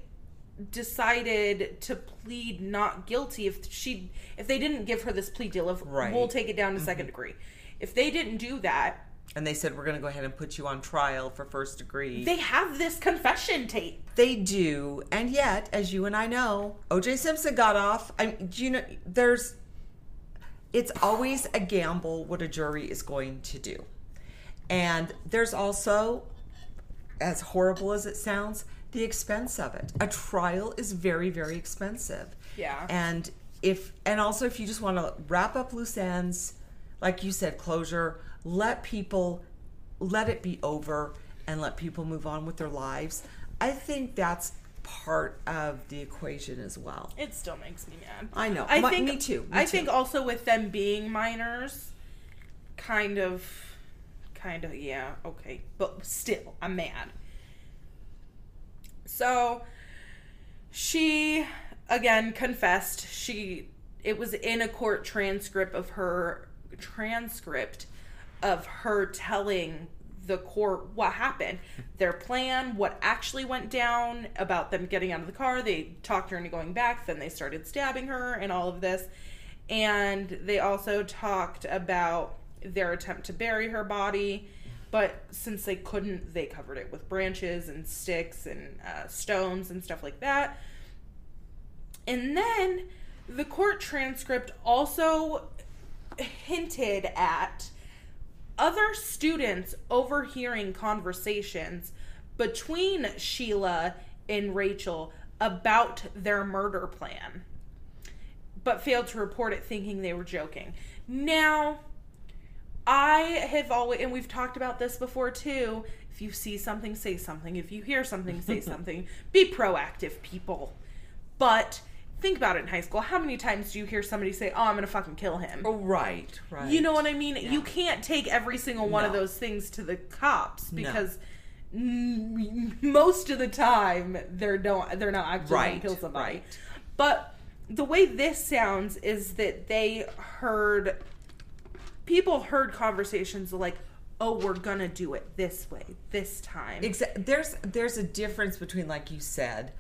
Speaker 2: decided to plead not guilty if she if they didn't give her this plea deal of
Speaker 1: Right. Mm-hmm.
Speaker 2: we'll take it down to second degree if they didn't do that
Speaker 1: and they said we're going to go ahead and put you on trial for first degree.
Speaker 2: they have this confession tape
Speaker 1: They do, and yet, as you and I know, O.J. Simpson got off. I do you know there's. It's always a gamble what a jury is going to do, and there's also, as horrible as it sounds, the expense of it. A trial is very, very expensive.
Speaker 2: Yeah.
Speaker 1: And if and also if you just want to wrap up loose ends, like you said, closure. Let people, let it be over, and let people move on with their lives. I think that's part of the equation as well.
Speaker 2: It still makes me mad.
Speaker 1: I know.
Speaker 2: I
Speaker 1: My-
Speaker 2: think
Speaker 1: me too, me
Speaker 2: I
Speaker 1: too.
Speaker 2: think also with them being minors, kind of, kind of yeah, okay, but still, I'm mad. So, she again confessed. She it was in a court transcript of her transcript of her telling the court what happened, their plan, what actually went down, about them getting out of the car. They talked her into going back, then they started stabbing her, and all of this. And they also talked about their attempt to bury her body, but since they couldn't, they covered it with branches and sticks and uh, stones and stuff like that. And then the court transcript also hinted at other students overhearing conversations between Sheila and Rachel about their murder plan, but failed to report it thinking they were joking. Now, I have always, and we've talked about this before too. If you see something, say something. If you hear something, say <laughs> something. Be proactive, people. But think about it in high school. How many times do you hear somebody say, "Oh, I'm gonna fucking kill him"?
Speaker 1: Oh, right, right.
Speaker 2: You know what I mean?
Speaker 1: Yeah.
Speaker 2: You can't take every single one of those things to the cops
Speaker 1: No.
Speaker 2: because mm, most of the time they're don't they're not actually
Speaker 1: Right,
Speaker 2: going to kill somebody.
Speaker 1: right.
Speaker 2: But the way this sounds is that they heard people heard conversations like, "Oh, we're gonna do it this way this time."
Speaker 1: Exa- there's there's a difference between like you said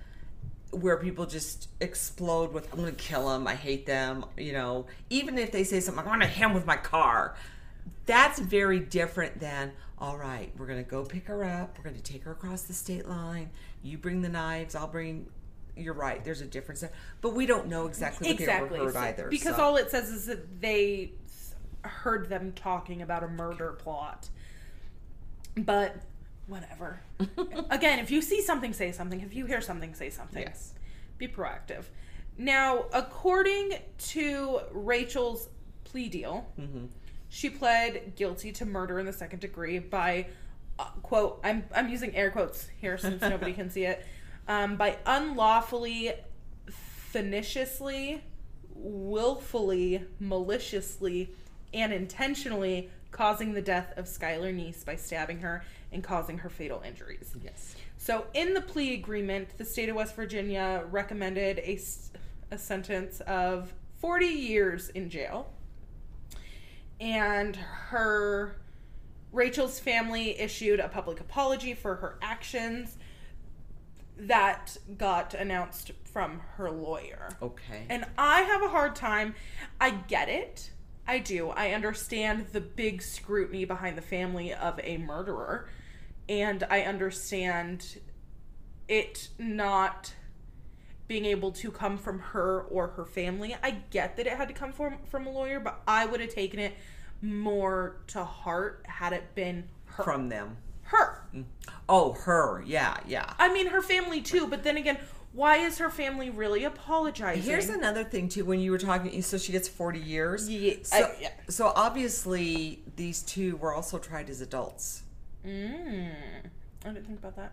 Speaker 1: where people just explode with i'm gonna kill them i hate them you know even if they say something like i'm gonna hit him with my car that's very different than all right we're gonna go pick her up we're gonna take her across the state line you bring the knives i'll bring you're right there's a difference there but we don't know exactly what
Speaker 2: exactly
Speaker 1: they overheard
Speaker 2: So-
Speaker 1: either
Speaker 2: because
Speaker 1: so.
Speaker 2: all it says is that they heard them talking about a murder plot. But whatever. <laughs> Again if you see something say something. If you hear something say something.
Speaker 1: Yes.
Speaker 2: Be proactive. Now according to rachel's plea deal
Speaker 1: hmm
Speaker 2: she pled guilty to murder in the second degree by uh, quote I'm I'm using air quotes here since nobody can see it <laughs> um, by unlawfully finiciously willfully maliciously and intentionally causing the death of Skylar Neese by stabbing her and causing her fatal injuries.
Speaker 1: yes
Speaker 2: So, in the plea agreement, the state of West Virginia recommended a, a sentence of 40 years in jail. And her, Rachel's family issued a public apology for her actions that got announced from her lawyer.
Speaker 1: okay
Speaker 2: And I have a hard time. I get it. I do. I understand the big scrutiny behind the family of a murderer. And I understand it not being able to come from her or her family. I get that it had to come from from a lawyer, but I would have taken it more to heart had it been her.
Speaker 1: from them
Speaker 2: her. Mm.
Speaker 1: oh her yeah yeah
Speaker 2: I mean her family too, but then again, why is her family really apologizing?
Speaker 1: Here's another thing too. When you were talking, so she gets forty years.
Speaker 2: Yeah,
Speaker 1: So,
Speaker 2: I- yeah.
Speaker 1: so obviously these two were also tried as adults,
Speaker 2: Mm. I didn't think about that.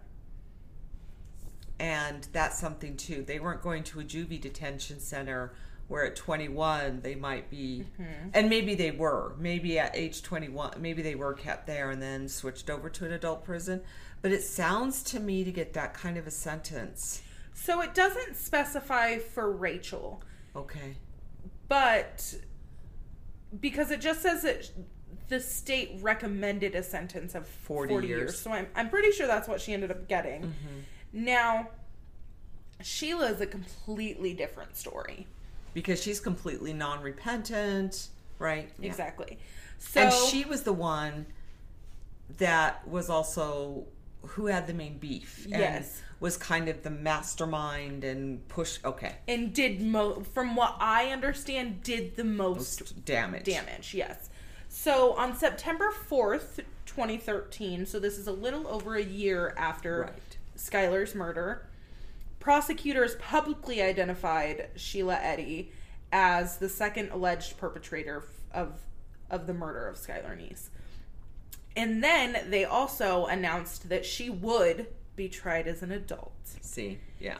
Speaker 1: and that's something too. They weren't going to a juvie detention center where at 21 they might be,
Speaker 2: Mm-hmm.
Speaker 1: and maybe they were. Maybe at age 21, maybe they were kept there and then switched over to an adult prison. But it sounds to me to get that kind of a sentence.
Speaker 2: So it doesn't specify for Rachel,
Speaker 1: Okay.
Speaker 2: but because it just says that the state recommended a sentence of
Speaker 1: 40
Speaker 2: 40, years.
Speaker 1: years.
Speaker 2: So I'm, I'm pretty sure that's what she ended up getting.
Speaker 1: Mm-hmm.
Speaker 2: Now, Sheila is a completely different story.
Speaker 1: Because she's completely non-repentant, right? Yeah.
Speaker 2: Exactly. So
Speaker 1: and she was the one that was also who had the main beef and
Speaker 2: Yes.
Speaker 1: was kind of the mastermind and push okay
Speaker 2: and did mo from what I understand did the most
Speaker 1: most damage
Speaker 2: damage yes so on september 4th 2013 so this is a little over a year after
Speaker 1: Right.
Speaker 2: skylar's murder prosecutors publicly identified sheila eddy as the second alleged perpetrator of of the murder of Skylar Neese. And then they also announced that she would be tried as an adult.
Speaker 1: See, yeah.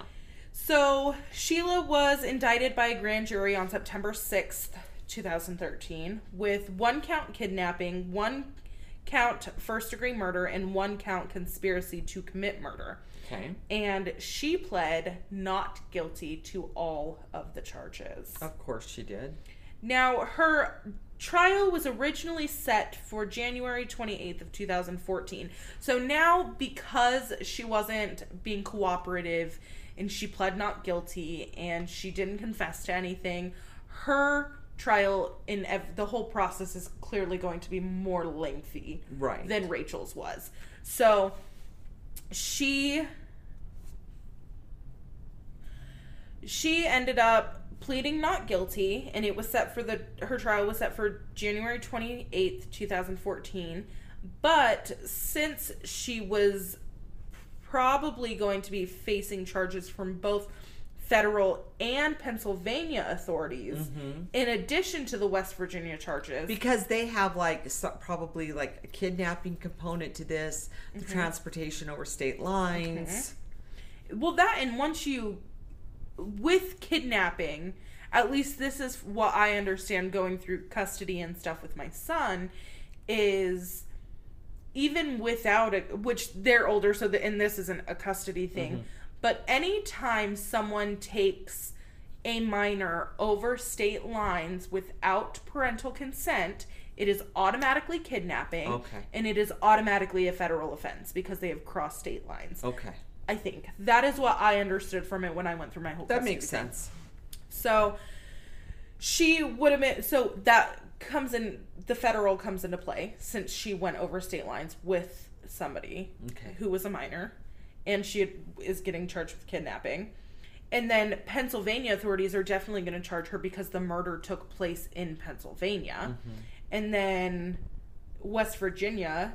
Speaker 2: So Sheila was indicted by a grand jury on September 6th, 2013, with one count kidnapping, one count first degree murder, and one count conspiracy to commit murder.
Speaker 1: Okay.
Speaker 2: And she pled not guilty to all of the charges.
Speaker 1: Of course she did.
Speaker 2: Now, her trial was originally set for January 28th of 2014. So now because she wasn't being cooperative and she pled not guilty and she didn't confess to anything, her trial in ev- the whole process is clearly going to be more lengthy
Speaker 1: Right.
Speaker 2: than Rachel's was. So she she ended up pleading not guilty and it was set for the her trial was set for January 28th, 2014. But since she was probably going to be facing charges from both federal and Pennsylvania authorities mm-hmm. in addition to the West Virginia charges.
Speaker 1: Because they have like so- probably like a kidnapping component to this, the mm-hmm. transportation over state lines.
Speaker 2: Well, that and once you with kidnapping, at least this is what I understand going through custody and stuff with my son is even without a which they're older so that and this isn't a custody thing mm-hmm. but anytime someone takes a minor over state lines without parental consent it is automatically kidnapping
Speaker 1: Okay.
Speaker 2: and it is automatically a federal offense because they have crossed state lines
Speaker 1: Okay.
Speaker 2: I think that is what I understood from it when I went through my whole.
Speaker 1: That makes sense.
Speaker 2: So she would have been. So that comes in. The federal comes into play since she went over state lines with somebody
Speaker 1: Okay.
Speaker 2: who was a minor, and she is getting charged with kidnapping. And then Pennsylvania authorities are definitely going to charge her because the murder took place in Pennsylvania. Mm-hmm. And then West Virginia,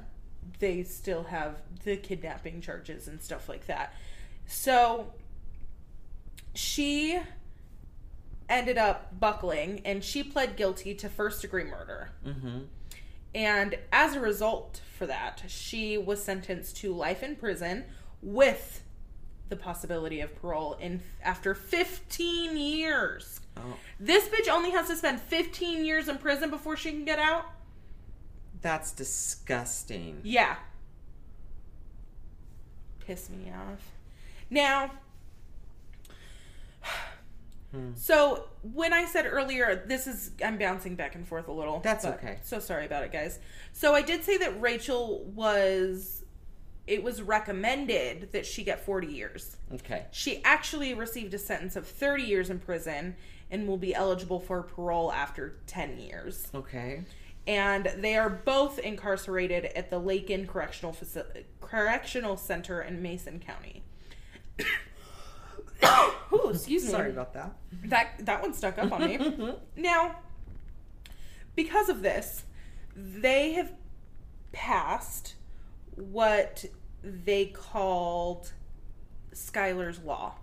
Speaker 2: they still have the kidnapping charges and stuff like that. So she ended up buckling and she pled guilty to first degree murder.
Speaker 1: Mm-hmm.
Speaker 2: And as a result for that, she was sentenced to life in prison with the possibility of parole in after 15 years.
Speaker 1: Oh,
Speaker 2: This bitch only has to spend 15 years in prison before she can get out.
Speaker 1: That's disgusting.
Speaker 2: Yeah. Piss me off. Now, <sighs>
Speaker 1: Hmm.
Speaker 2: so when I said earlier, this is, I'm bouncing back and forth a little.
Speaker 1: That's okay.
Speaker 2: So sorry about it, guys. So I did say that Rachel was, it was recommended that she get 40 years.
Speaker 1: Okay.
Speaker 2: She actually received a sentence of 30 years in prison and will be eligible for parole after 10 years
Speaker 1: Okay.
Speaker 2: And they are both incarcerated at the Lakin Correctional Faci- Correctional Center in Mason County. <coughs> Ooh, excuse me.
Speaker 1: Sorry about that.
Speaker 2: That that one stuck up on me. <laughs> now, because of this, they have passed what they called Skylar's Law.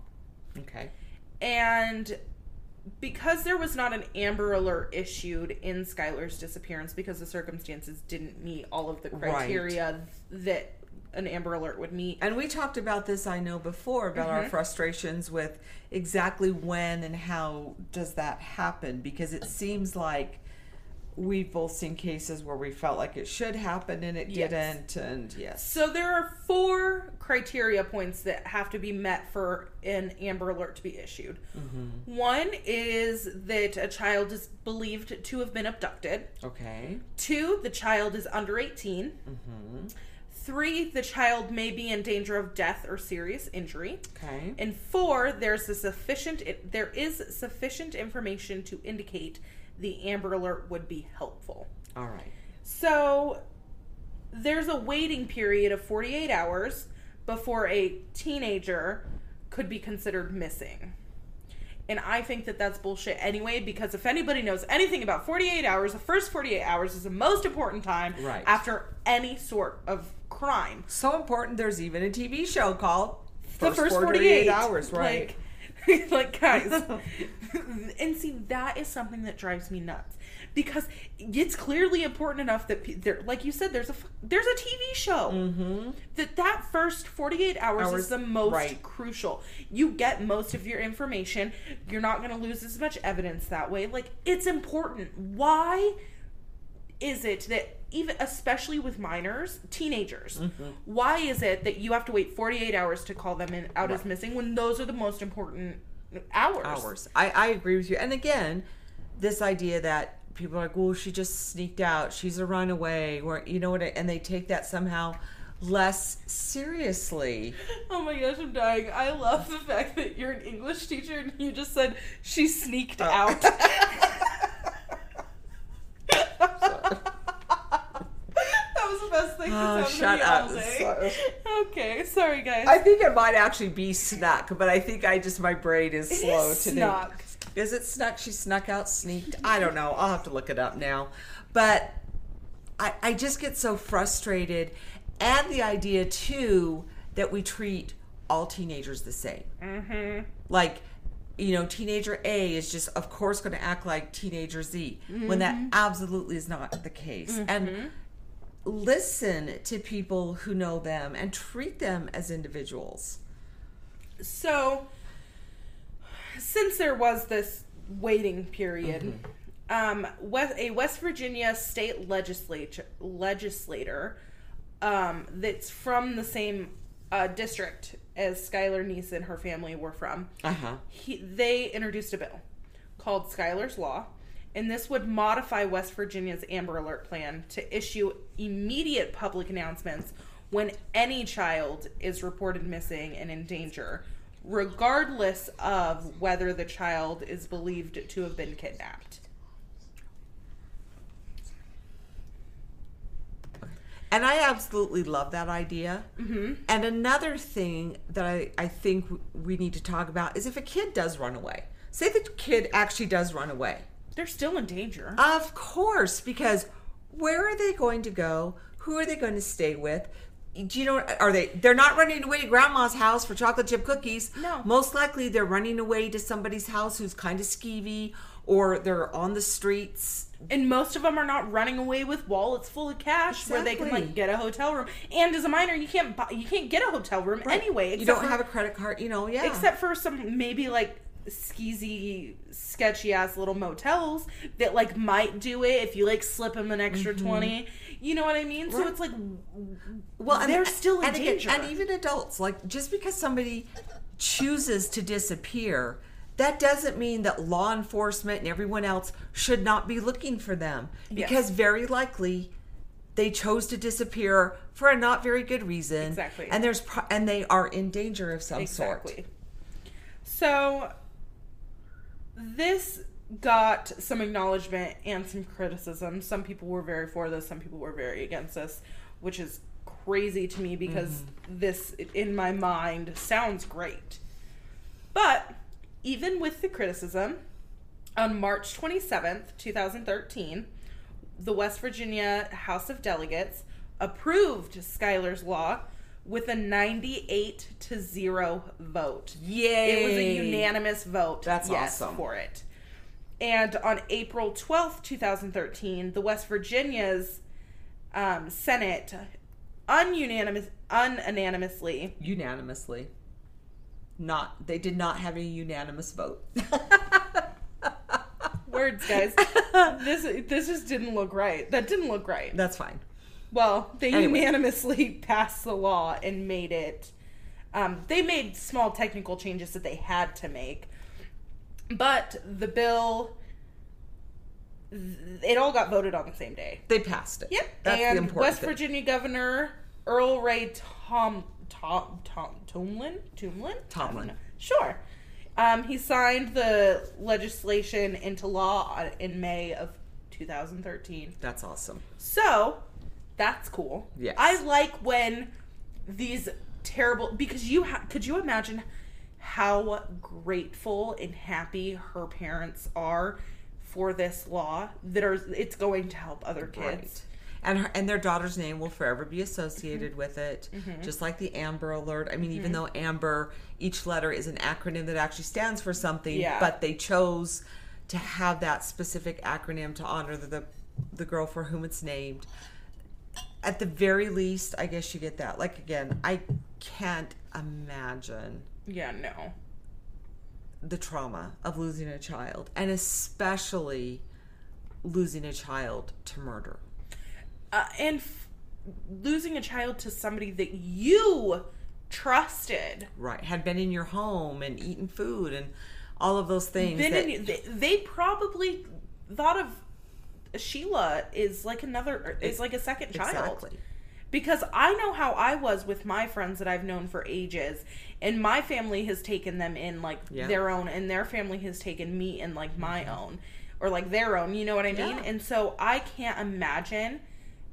Speaker 1: Okay.
Speaker 2: And because there was not an Amber Alert issued in Skylar's disappearance because the circumstances didn't meet all of the
Speaker 1: Right.
Speaker 2: criteria that an Amber Alert would meet.
Speaker 1: And we talked about this, I know, before about our mm-hmm. frustrations with exactly when and how does that happen because it seems like we've both seen cases where we felt like it should happen and it
Speaker 2: Yes.
Speaker 1: didn't. And yes.
Speaker 2: So there are four criteria points that have to be met for an Amber Alert to be issued. One is that a child is believed to have been abducted.
Speaker 1: Okay.
Speaker 2: Two, the child is under 18. mm-hmm. Three, the child may be in danger of death or serious injury.
Speaker 1: Okay.
Speaker 2: And four, there's a sufficient it, there is sufficient information to indicate the Amber Alert would be helpful.
Speaker 1: All right.
Speaker 2: So there's a waiting period of 48 hours before a teenager could be considered missing. And I think that that's bullshit anyway, because if anybody knows anything about 48 hours, the first 48 hours is the most important time
Speaker 1: Right.
Speaker 2: after any sort of crime.
Speaker 1: So important. There's even a TV show called
Speaker 2: the first 48,
Speaker 1: hours, right?
Speaker 2: Like, <laughs> like guys. <laughs> <laughs> and see, that is something that drives me nuts. because it's clearly important enough that there, like you said, there's a f- there's a TV show
Speaker 1: Mm-hmm.
Speaker 2: that that first 48 hours,
Speaker 1: Hours,
Speaker 2: is the most
Speaker 1: right.
Speaker 2: crucial. You get most of your information. You're not going to lose as much evidence that way. Like it's important. Why is it that even especially with minors, teenagers,
Speaker 1: Mm-hmm.
Speaker 2: why is it that you have to wait 48 hours to call them in out as missing when those are the most important hours?
Speaker 1: hours. I, I agree with you. And again, this idea that people are like, well, she just sneaked out. She's a runaway. Or, you know what? I- And they take that somehow less seriously. <laughs>
Speaker 2: Oh my gosh, I'm dying. I love the fact that you're an English teacher and you just said she sneaked
Speaker 1: Oh.
Speaker 2: out. <laughs> that was the best thing
Speaker 1: Oh,
Speaker 2: that's
Speaker 1: shut
Speaker 2: happened
Speaker 1: up.
Speaker 2: to me all day. Okay, sorry guys.
Speaker 1: I think it might actually be snuck, but I think I just, my brain is
Speaker 2: It
Speaker 1: slow
Speaker 2: is
Speaker 1: to
Speaker 2: snuck.
Speaker 1: Is it snuck? She snuck out, sneaked? I don't know. I'll have to look it up now. But I, I just get so frustrated. And the idea, too, that we treat all teenagers the same.
Speaker 2: Mm-hmm.
Speaker 1: Like, you know, teenager A is just, of course, going to act like teenager Z when that
Speaker 2: Mm-hmm.
Speaker 1: absolutely is not the case. And listen to people who know them and treat them as individuals.
Speaker 2: So, since there was this waiting period, um, a West Virginia state legislature legislator um, that's from the same uh, district as Skylar Neese and her family were from,
Speaker 1: Uh huh.
Speaker 2: he, they introduced a bill called Skylar's Law, and this would modify West Virginia's Amber Alert plan to issue immediate public announcements when any child is reported missing and in danger, regardless of whether the child is believed to have been kidnapped.
Speaker 1: And I absolutely love that idea.
Speaker 2: Mm-hmm.
Speaker 1: And another thing that I, I think we need to talk about is if a kid does run away, say the kid actually does run away.
Speaker 2: They're still in danger.
Speaker 1: Of course, because where are they going to go? Who are they going to stay with? Do you know? Are they? They're not running away to grandma's house for chocolate chip cookies.
Speaker 2: No.
Speaker 1: Most likely, they're running away to somebody's house who's kind of skeevy, or they're on the streets.
Speaker 2: And most of them are not running away with wallets full of cash where they can like get a hotel room. And as a minor, you can't buy, you can't get a hotel room anyway.
Speaker 1: you don't
Speaker 2: for-
Speaker 1: have a credit card. You know, yeah.
Speaker 2: except for some maybe like skeezy sketchy ass little motels that like might do it if you like slip them an extra 20 you know what i mean so
Speaker 1: Mm-hmm.
Speaker 2: It's like
Speaker 1: well, and
Speaker 2: they're still in
Speaker 1: and again-
Speaker 2: danger
Speaker 1: and even adults, like just because somebody chooses to disappear, that doesn't mean that law enforcement and everyone else should not be looking for them
Speaker 2: Yes.
Speaker 1: because very likely they chose to disappear for a not very good reason.
Speaker 2: Exactly.
Speaker 1: and there's pro- and they are in danger of some sort.
Speaker 2: exactly so this got some acknowledgement and some criticism. Some people were very for this some people were very against this which is crazy to me because mm-hmm. this in my mind sounds great. But even with the criticism, on March 27th, 2013, the West Virginia House of Delegates approved Skylar's Law with a 98 to 0 vote.
Speaker 1: Yay!
Speaker 2: It was a unanimous vote.
Speaker 1: That's
Speaker 2: yes,
Speaker 1: awesome.
Speaker 2: for it. And on April 12th, 2013, the West Virginia's um, Senate ununanimous, unanimously
Speaker 1: unanimously. Not they did not have a unanimous vote. <laughs>
Speaker 2: words, guys. <laughs> this this just didn't look right. That didn't look right.
Speaker 1: That's fine.
Speaker 2: Well, they
Speaker 1: Anyway.
Speaker 2: unanimously <laughs> passed the law and made it. Um, they made small technical changes that they had to make, but the bill, it all got voted on the same day.
Speaker 1: They passed it.
Speaker 2: Yep.
Speaker 1: That's
Speaker 2: and West
Speaker 1: thing.
Speaker 2: Virginia Governor Earl Ray Tom Tom Tom Tomlin Tomlin
Speaker 1: Tomlin.
Speaker 2: I don't know. Sure. Um, he signed the legislation into law in May of 2013.
Speaker 1: That's awesome.
Speaker 2: So that's cool.
Speaker 1: Yes.
Speaker 2: I like when these terrible because you ha- could you imagine how grateful and happy her parents are for this law that are it's going to help other kids.
Speaker 1: Right. And her, and their daughter's name will forever be associated
Speaker 2: Mm-hmm.
Speaker 1: with it, just like the Amber Alert. I mean, even though Amber, each letter is an acronym that actually stands for something,
Speaker 2: Yeah.
Speaker 1: but they chose to have that specific acronym to honor the, the the girl for whom it's named. At the very least, I guess you get that. Like again, I can't imagine
Speaker 2: Yeah, no.
Speaker 1: the trauma of losing a child, and especially losing a child to murder.
Speaker 2: Uh, and f- losing a child to somebody that you trusted.
Speaker 1: Right, had been in your home and eaten food and all of those things. That-
Speaker 2: in, they, they probably thought of Sheila is like another er, is like a second child.
Speaker 1: exactly.
Speaker 2: Because I know how I was with my friends that I've known for ages, and my family has taken them in like
Speaker 1: Yeah.
Speaker 2: their own, and their family has taken me in like my mm-hmm. own, or like their own. You know what I mean?
Speaker 1: Yeah.
Speaker 2: And so I can't imagine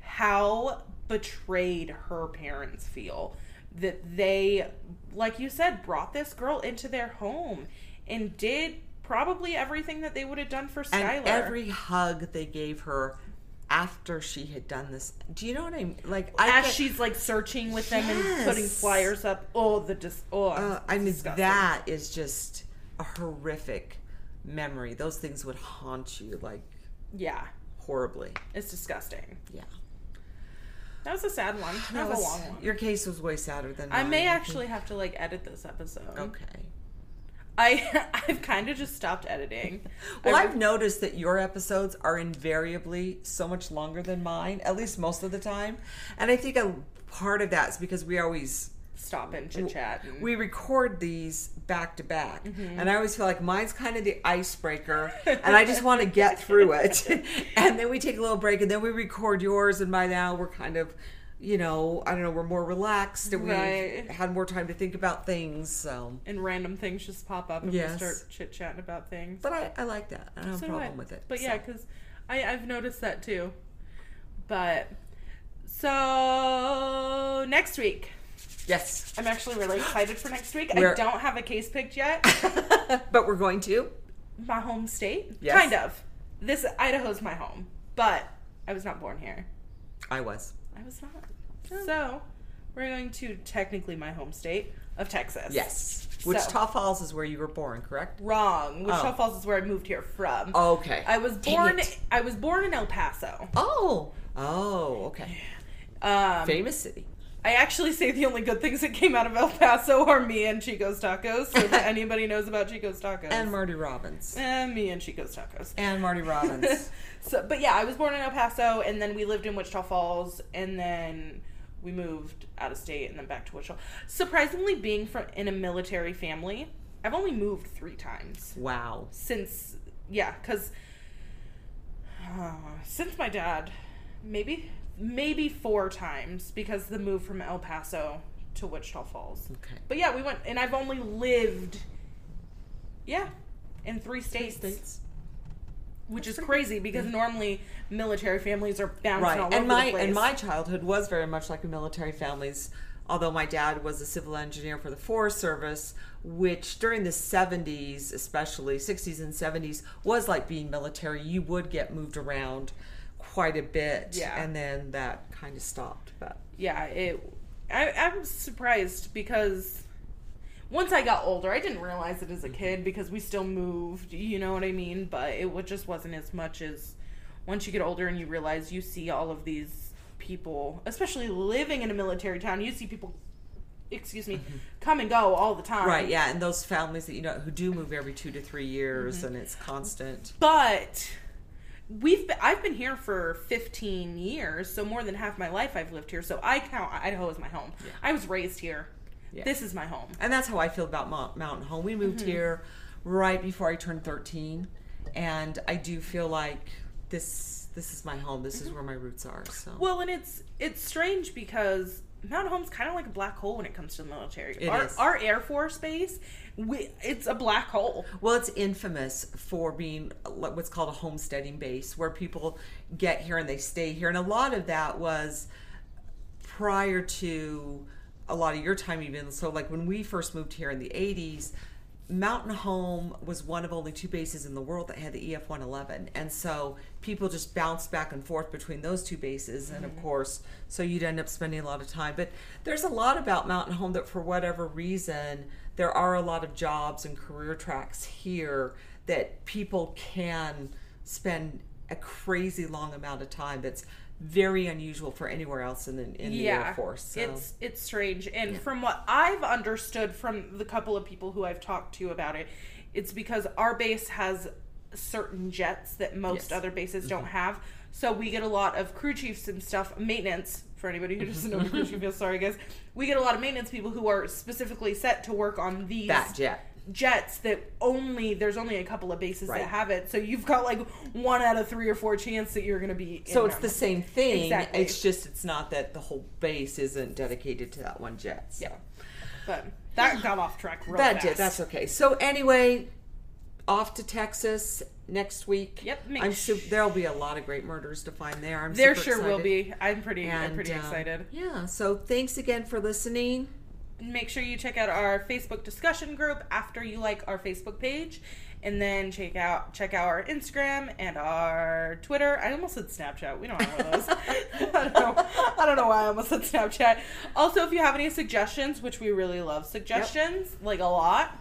Speaker 2: how betrayed her parents feel that they, like you said, brought this girl into their home and did probably everything that they would have done for Skylar.
Speaker 1: and every hug they gave her after she had done this. Do you know what I mean? Like I
Speaker 2: as
Speaker 1: get-
Speaker 2: she's like searching with them and putting flyers up. Oh, the dis. Oh,
Speaker 1: uh, I mean
Speaker 2: disgusting.
Speaker 1: that is just a horrific memory. Those things would haunt you like
Speaker 2: Yeah,
Speaker 1: horribly.
Speaker 2: it's disgusting.
Speaker 1: Yeah.
Speaker 2: That was a sad one. <sighs> That was, a long one.
Speaker 1: Your case was way sadder than
Speaker 2: that.
Speaker 1: I
Speaker 2: may actually have to like edit this episode.
Speaker 1: Okay.
Speaker 2: I <laughs> I've kind of just stopped editing. <laughs>
Speaker 1: Well,
Speaker 2: I-
Speaker 1: I've noticed that your episodes are invariably so much longer than mine, at least most of the time. And I think a part of that is because we always
Speaker 2: stop and chit chat.
Speaker 1: we record these back to back.
Speaker 2: Mm-hmm.
Speaker 1: And I always feel like mine's kind of the icebreaker and I just want to get through it. <laughs> and then we take a little break and then we record yours and by now we're kind of you know, I don't know, we're more relaxed and we
Speaker 2: Right.
Speaker 1: had more time to think about things. So,
Speaker 2: and random things just pop up and
Speaker 1: Yes.
Speaker 2: we start chit chatting about things.
Speaker 1: but I, I like that. I don't have
Speaker 2: So
Speaker 1: a
Speaker 2: I.
Speaker 1: problem with it.
Speaker 2: But
Speaker 1: So.
Speaker 2: yeah, because I I've noticed that too. But so next week,
Speaker 1: yes,
Speaker 2: I'm actually really excited for next week. I
Speaker 1: We're-
Speaker 2: don't have a case picked yet. <laughs>
Speaker 1: but we're going to.
Speaker 2: my home state,
Speaker 1: Yes.
Speaker 2: kind of. This Idaho's my home, but I was not born here.
Speaker 1: I was.
Speaker 2: I was not. So we're going to technically my home state of Texas.
Speaker 1: Yes.
Speaker 2: So-
Speaker 1: Wichita Falls is where you were born, correct?
Speaker 2: Wrong. Wichita
Speaker 1: Oh.
Speaker 2: Falls is where I moved here from.
Speaker 1: Okay.
Speaker 2: I was
Speaker 1: Dang
Speaker 2: born.
Speaker 1: it.
Speaker 2: I was born in El Paso.
Speaker 1: Oh. Oh, okay.
Speaker 2: Um,
Speaker 1: Famous city.
Speaker 2: I actually say the only good things that came out of El Paso are me and Chico's Tacos. So if <laughs> anybody knows about Chico's Tacos,
Speaker 1: And Marty Robbins.
Speaker 2: And me and Chico's Tacos.
Speaker 1: And Marty Robbins. <laughs>
Speaker 2: so, but yeah, I was born in El Paso, and then we lived in Wichita Falls, and then we moved out of state, and then back to Wichita. Surprisingly, being from in a military family, I've only moved three times
Speaker 1: wow.
Speaker 2: since yeah, because uh, since my dad, maybe maybe four times because the move from El Paso to Wichita Falls.
Speaker 1: Okay.
Speaker 2: But yeah, we went, and I've only lived, yeah, in three states,
Speaker 1: States.
Speaker 2: Which is
Speaker 1: pretty
Speaker 2: crazy because mm-hmm. normally military families are bouncing
Speaker 1: Right.
Speaker 2: all
Speaker 1: And
Speaker 2: over
Speaker 1: my
Speaker 2: the place.
Speaker 1: and my childhood was very much like a military family's. Although my dad was a civil engineer for the Forest Service, which during the 70s, especially 60s and 70s, was like being military. You would get moved around quite a bit.
Speaker 2: Yeah.
Speaker 1: And then that kind of stopped. But
Speaker 2: yeah, it. I, I'm surprised because once I got older, I didn't realize it as a kid because we still moved. You know what I mean? But it just wasn't as much as once you get older and you realize you see all of these people, especially living in a military town. You see people, excuse me, come and go all the time.
Speaker 1: Mm-hmm. Right, yeah, and those families that you know who do move every two to three years,
Speaker 2: Mm-hmm.
Speaker 1: and it's constant.
Speaker 2: But we've been, I've been here for 15 years, so more than half my life I've lived here. So I count Idaho as my home. I was raised here.
Speaker 1: Yeah.
Speaker 2: This is my home.
Speaker 1: And that's how I feel about Mount, Mountain Home. We moved
Speaker 2: Mm-hmm.
Speaker 1: here right before I turned thirteen, and I do feel like this this is my home. This is where my roots are. So
Speaker 2: Mm-hmm. Well, and it's it's strange because Mountain Home's kind of like a black hole when it comes to the military.
Speaker 1: It
Speaker 2: our,
Speaker 1: is.
Speaker 2: our Air Force base, we, it's a black hole.
Speaker 1: Well, it's infamous for being what's called a homesteading base, where people get here and they stay here. And a lot of that was prior to a lot of your time, even. So, like when we first moved here in the 80s, Mountain Home was one of only two bases in the world that had the EF 111. And so people just bounced back and forth between those two bases. And of mm-hmm. course, so you'd end up spending a lot of time. But there's a lot about Mountain Home that, for whatever reason, there are a lot of jobs and career tracks here that people can spend a crazy long amount of time that's very unusual for anywhere else in the in the Air Force. So.
Speaker 2: It's it's strange. And from what I've understood from the couple of people who I've talked to about it, it's because our base has certain jets that most
Speaker 1: Yes. Mm-hmm.
Speaker 2: other bases don't have. So we get a lot of crew chiefs and stuff, maintenance for anybody who doesn't know what a crew chief is, sorry guys. We get a lot of maintenance people who are specifically set to work on these
Speaker 1: that jet.
Speaker 2: Jets that only there's only a couple of bases
Speaker 1: Right.
Speaker 2: that have it. So you've got like one out of three or four chance that you're going to be.
Speaker 1: So it's the same thing.
Speaker 2: Exactly.
Speaker 1: It's just it's not that the whole base isn't dedicated to that one jet. So.
Speaker 2: Yeah. But that got off track real
Speaker 1: That
Speaker 2: fast.
Speaker 1: did. That's okay. So anyway, off to Texas next week.
Speaker 2: Yep, make
Speaker 1: I'm
Speaker 2: sh-
Speaker 1: su- there'll be a lot of great murders to find there. I'm
Speaker 2: sure
Speaker 1: There
Speaker 2: sure will be. I'm pretty. I'm pretty
Speaker 1: um,
Speaker 2: excited.
Speaker 1: Yeah. So thanks again for listening.
Speaker 2: Make sure you check out our Facebook discussion group after you like our Facebook page, and then check out check out our Instagram and our Twitter. I almost said Snapchat. We don't have one of those. <laughs> I don't know. I don't know why I almost said Snapchat. Also, if you have any suggestions, which we really love suggestions, like a lot.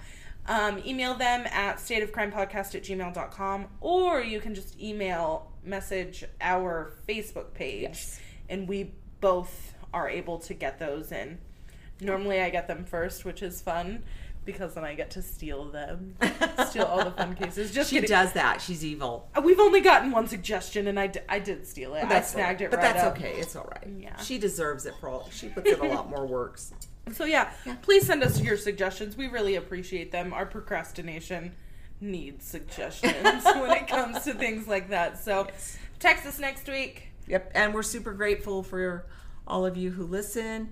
Speaker 2: Um, email them at stateofcrimepodcast at gmail.com or you can just email message our Facebook page
Speaker 1: Yes.
Speaker 2: and we both are able to get those in. Normally, I get them first, which is fun because then I get to steal them, <laughs> steal all the fun cases. Just
Speaker 1: She
Speaker 2: kidding.
Speaker 1: does that. She's evil.
Speaker 2: Uh, We've only gotten one suggestion, and I, d- I did steal it. I
Speaker 1: That's
Speaker 2: snagged
Speaker 1: all
Speaker 2: it.
Speaker 1: But
Speaker 2: right
Speaker 1: that's
Speaker 2: up.
Speaker 1: okay. It's all right.
Speaker 2: Yeah.
Speaker 1: She deserves it for all. She puts in a lot more work. <laughs>
Speaker 2: So yeah, please send us your suggestions. We really appreciate them. Our procrastination needs suggestions <laughs> when it comes to things like that. So
Speaker 1: Yes.
Speaker 2: text us next week.
Speaker 1: Yep. And we're super grateful for all of you who listen.